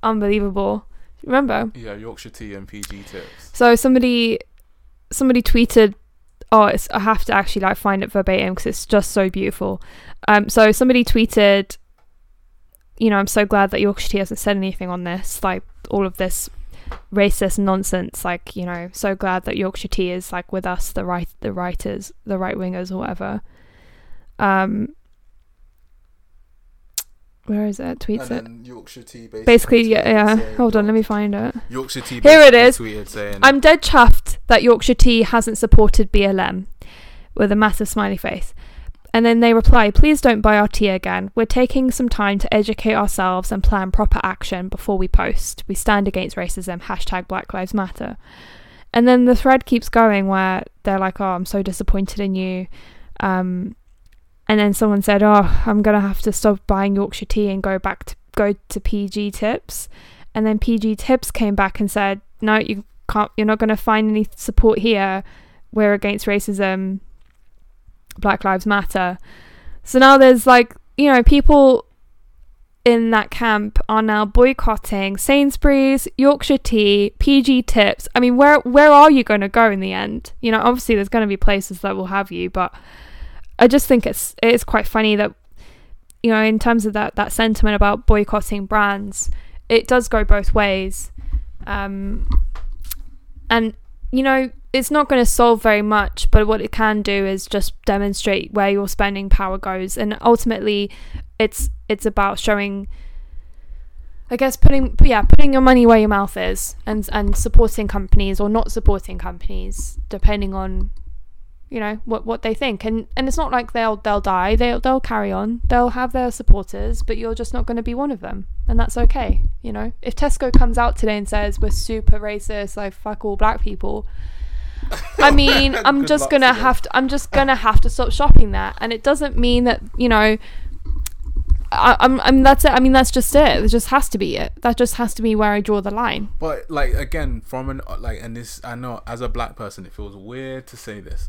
unbelievable. Remember? yeah, Yorkshire tea and PG tips. So somebody somebody tweeted oh it's I have to actually like find it verbatim because it's just so beautiful. Um so somebody tweeted you know I'm so glad that Yorkshire Tea hasn't said anything on this like all of this racist nonsense like you know so glad that Yorkshire Tea is like with us the right the writers the right wingers or whatever. Um where is it? Tweets it. Yorkshire tea basically. Basically, yeah, yeah. saying, Hold on, let me find it. Yorkshire tea. Here it is. Tweeted saying, I'm dead chuffed that Yorkshire Tea hasn't supported BLM with a massive smiley face. And then they reply, please don't buy our tea again. We're taking some time to educate ourselves and plan proper action before we post. We stand against racism. Hashtag Black Lives Matter. And then the thread keeps going where they're like, oh, I'm so disappointed in you. Um, and then someone said, oh, I'm going to have to stop buying Yorkshire tea and go back to go to PG tips. And then PG tips came back and said, no, you can't, you're not going to find any support here. We're against racism. Black Lives Matter. So now there's like, you know, people in that camp are now boycotting Sainsbury's, Yorkshire Tea, PG Tips. I mean, where where are you going to go in the end? You know, obviously there's going to be places that will have you, but I just think it's it's quite funny that you know, in terms of that that sentiment about boycotting brands, it does go both ways. Um, and you know, it's not going to solve very much, but what it can do is just demonstrate where your spending power goes, and ultimately, it's it's about showing. I guess putting yeah putting your money where your mouth is, and and supporting companies or not supporting companies depending on, you know what what they think, and and it's not like they'll they'll die, they'll they'll carry on, they'll have their supporters, but you're just not going to be one of them, and that's okay. You know, if Tesco comes out today and says we're super racist, like fuck all black people, I [laughs] mean, I'm just gonna to have to. I'm just gonna have to stop shopping there, and it doesn't mean that you know. I, I'm. I'm. That's it. I mean, that's just it. It just has to be it. That just has to be where I draw the line. But like again, from an like, and this I know as a black person, it feels weird to say this.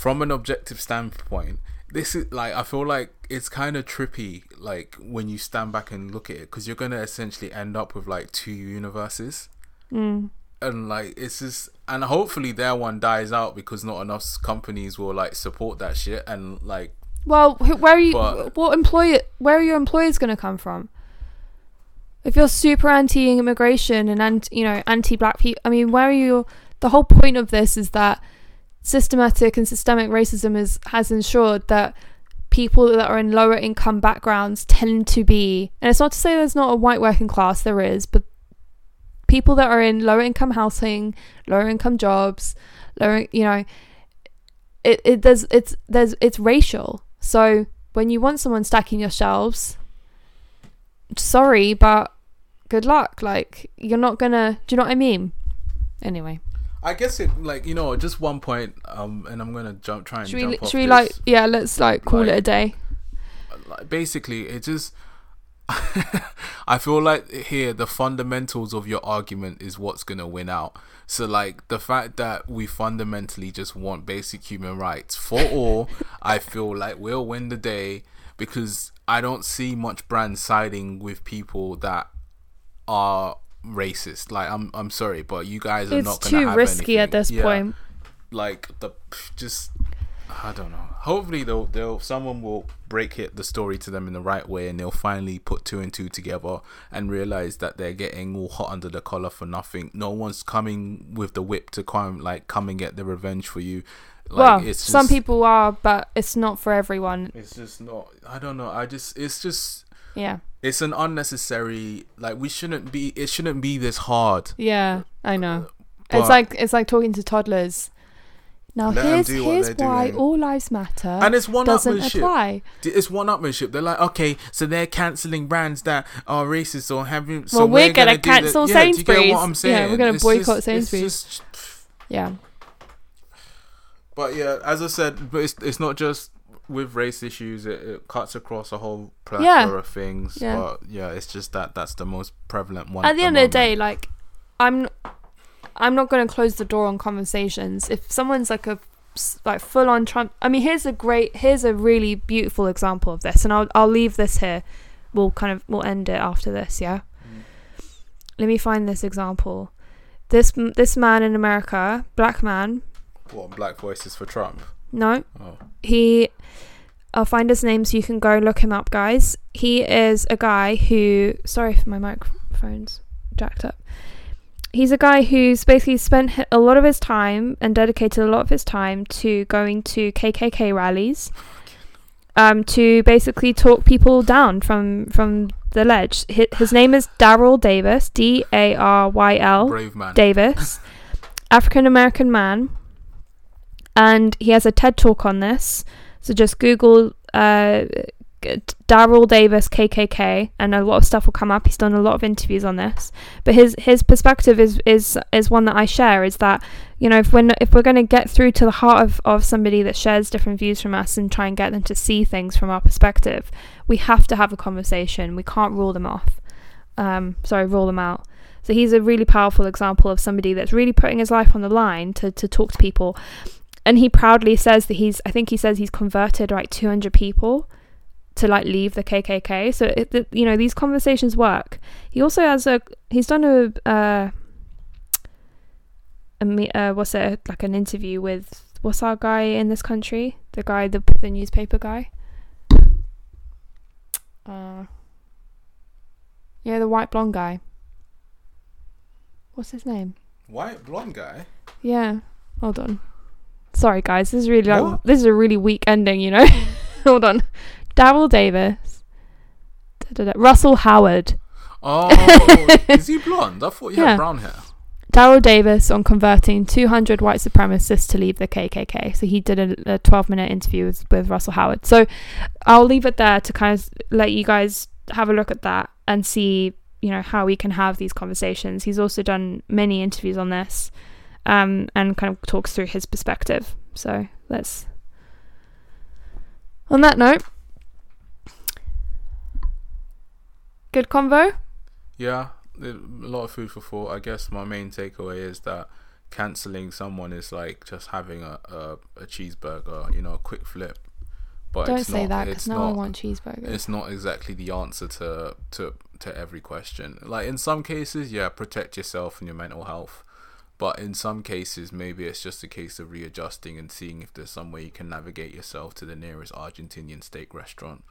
From an objective standpoint, this is like I feel like it's kind of trippy. Like when you stand back and look at it, because you're gonna essentially end up with like two universes, Mm. and like it's just, and hopefully their one dies out because not enough companies will like support that shit and like Well, where are you? But- what employer? Where are your employers going to come from? If you're super anti-immigration and anti, you know, anti-black people, I mean, where are you? The whole point of this is that systematic and systemic racism is has ensured that people that are in lower income backgrounds tend to be, and it's not to say there's not a white working class, there is, but people that are in lower income housing, lower income jobs, lower, you know, it, it there's it's there's it's racial. So when you want someone stacking your shelves, sorry, but good luck. Like you're not gonna. Do you know what I mean? Anyway, I guess it like you know just one point um and I'm gonna jump try and should we jump off should we this. like yeah? Let's like call Like- it a day. like basically it just [laughs] I feel like here the fundamentals of your argument is what's gonna win out. So like the fact that we fundamentally just want basic human rights for all, I feel like we'll win the day because I don't see much brand siding with people that are racist. Like I'm I'm sorry, but you guys are It's not gonna too have risky at this Yeah. point. Like the just I don't know. Hopefully, they'll, they'll someone will break it the story to them in the right way, and they'll finally put two and two together and realize that they're getting all hot under the collar for nothing. No one's coming with the whip to come like come and get the revenge for you. Like, well, it's some people are, but it's not for everyone. It's just not. I don't know. I just. It's just. Yeah. It's an unnecessary. Like we shouldn't be. It shouldn't be this hard. Yeah, I know. But- it's like it's like talking to toddlers. Now here's here's why doing. all lives matter And it's one upmanship. apply. It's one upmanship. They're like, okay, so they're canceling brands that are racist or having. So Well, we're we're gonna the- cancel yeah, you Sainsbury's. what I'm Yeah, we're gonna It's boycott just- Sainsbury's. just- Yeah. But yeah, as I said, but it's it's not just with race issues. It, it cuts across a whole plethora Yeah. of things. Yeah. But yeah, it's just that that's the most prevalent one. At the end of the day, like I'm I'm not going to close the door on conversations. If someone's like a like full on Trump, I mean, here's a great, here's a really beautiful example of this, and I'll I'll leave this here. We'll kind of we'll end it after this, yeah. Mm. Let me find this example. This this man in America, black man. what Black Voices for Trump? No, Oh, he I'll find his name so you can go look him up guys. He is a guy who sorry if my microphone's jacked up. He's a guy who's basically spent a lot of his time and dedicated a lot of his time to going to KKK rallies um, to basically talk people down from from the ledge. His, his name is Daryl Davis, D A R Y L. Davis, [laughs] African American man, and he has a TED talk on this. So just Google uh, Daryl Davis KKK, and a lot of stuff will come up. He's done a lot of interviews on this, but his his perspective is is is one that I share. Is that you know if we're if we're going to get through to the heart of of somebody that shares different views from us and try and get them to see things from our perspective, we have to have a conversation. We can't rule them off. Um, sorry, rule them out. So he's a really powerful example of somebody that's really putting his life on the line to, to talk to people. And he proudly says that he's, I think he says he's converted like 200 people to like leave the KKK. So, it, the, you know, these conversations work. He also has a, he's done a, uh, a uh, what's it, like an interview with, what's our guy in this country? The guy, the, the newspaper guy? Uh, yeah, the white blonde guy. What's his name? White blonde guy. Yeah. Hold on. Sorry, guys. This is really like What? this is a really weak ending. You know. [laughs] Hold on. Daryl Davis. Da-da-da. Russell Howard. Oh, is he [laughs] blonde? I thought he Yeah. had brown hair. Daryl Davis on converting 200 white supremacists to leave the KKK. So he did a, a 12 minute interview with, with Russell Howard. So I'll leave it there to kind of let you guys have a look at that and see, you know, how we can have these conversations. He's also done many interviews on this um, and kind of talks through his perspective. So let's. On that note, good convo. Yeah, a lot of food for thought. I guess my main takeaway is that canceling someone is like just having a, a, a cheeseburger, you know, a quick flip. But Don't it's say not, that because now I not, want cheeseburgers. it's not exactly the answer to to to every question. Like in some cases, yeah, protect yourself and your mental health. But in some cases, maybe it's just a case of readjusting and seeing if there's some way you can navigate yourself to the nearest Argentinian steak restaurant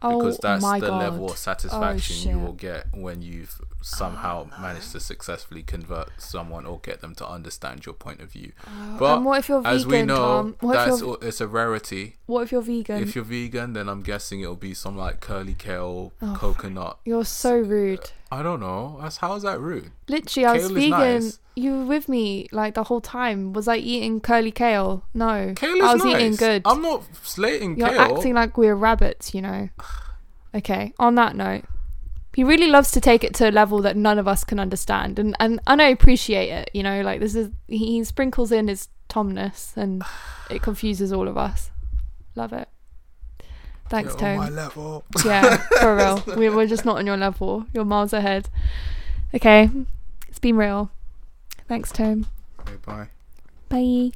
because oh that's my the god. level of oh, satisfaction shit. you will get when you've somehow managed to successfully convert someone or get them to understand your point of view. Uh, but what if you're vegan, As we know, Tom? What if that's it's a rarity. what if you're vegan? If you're vegan, then I'm guessing it'll be some like curly kale, Oh, coconut. You're so rude. I don't know. That's how is that rude? Literally, I was vegan. nice. You were with me like the whole time. Was I eating curly kale? No. Kale is I was nice. eating good. I'm not slating You're kale. acting like we're rabbits, you know. Okay. On that note, he really loves to take it to a level that none of us can understand, and and, and I appreciate it. You know, like this is he sprinkles in his Tomness, and it confuses all of us. Love it. Thanks, You're on my level. Yeah, for [laughs] real. We, we're just not on your level. You're miles ahead. Okay, it's been real. Thanks, Tone. Okay, bye. Bye.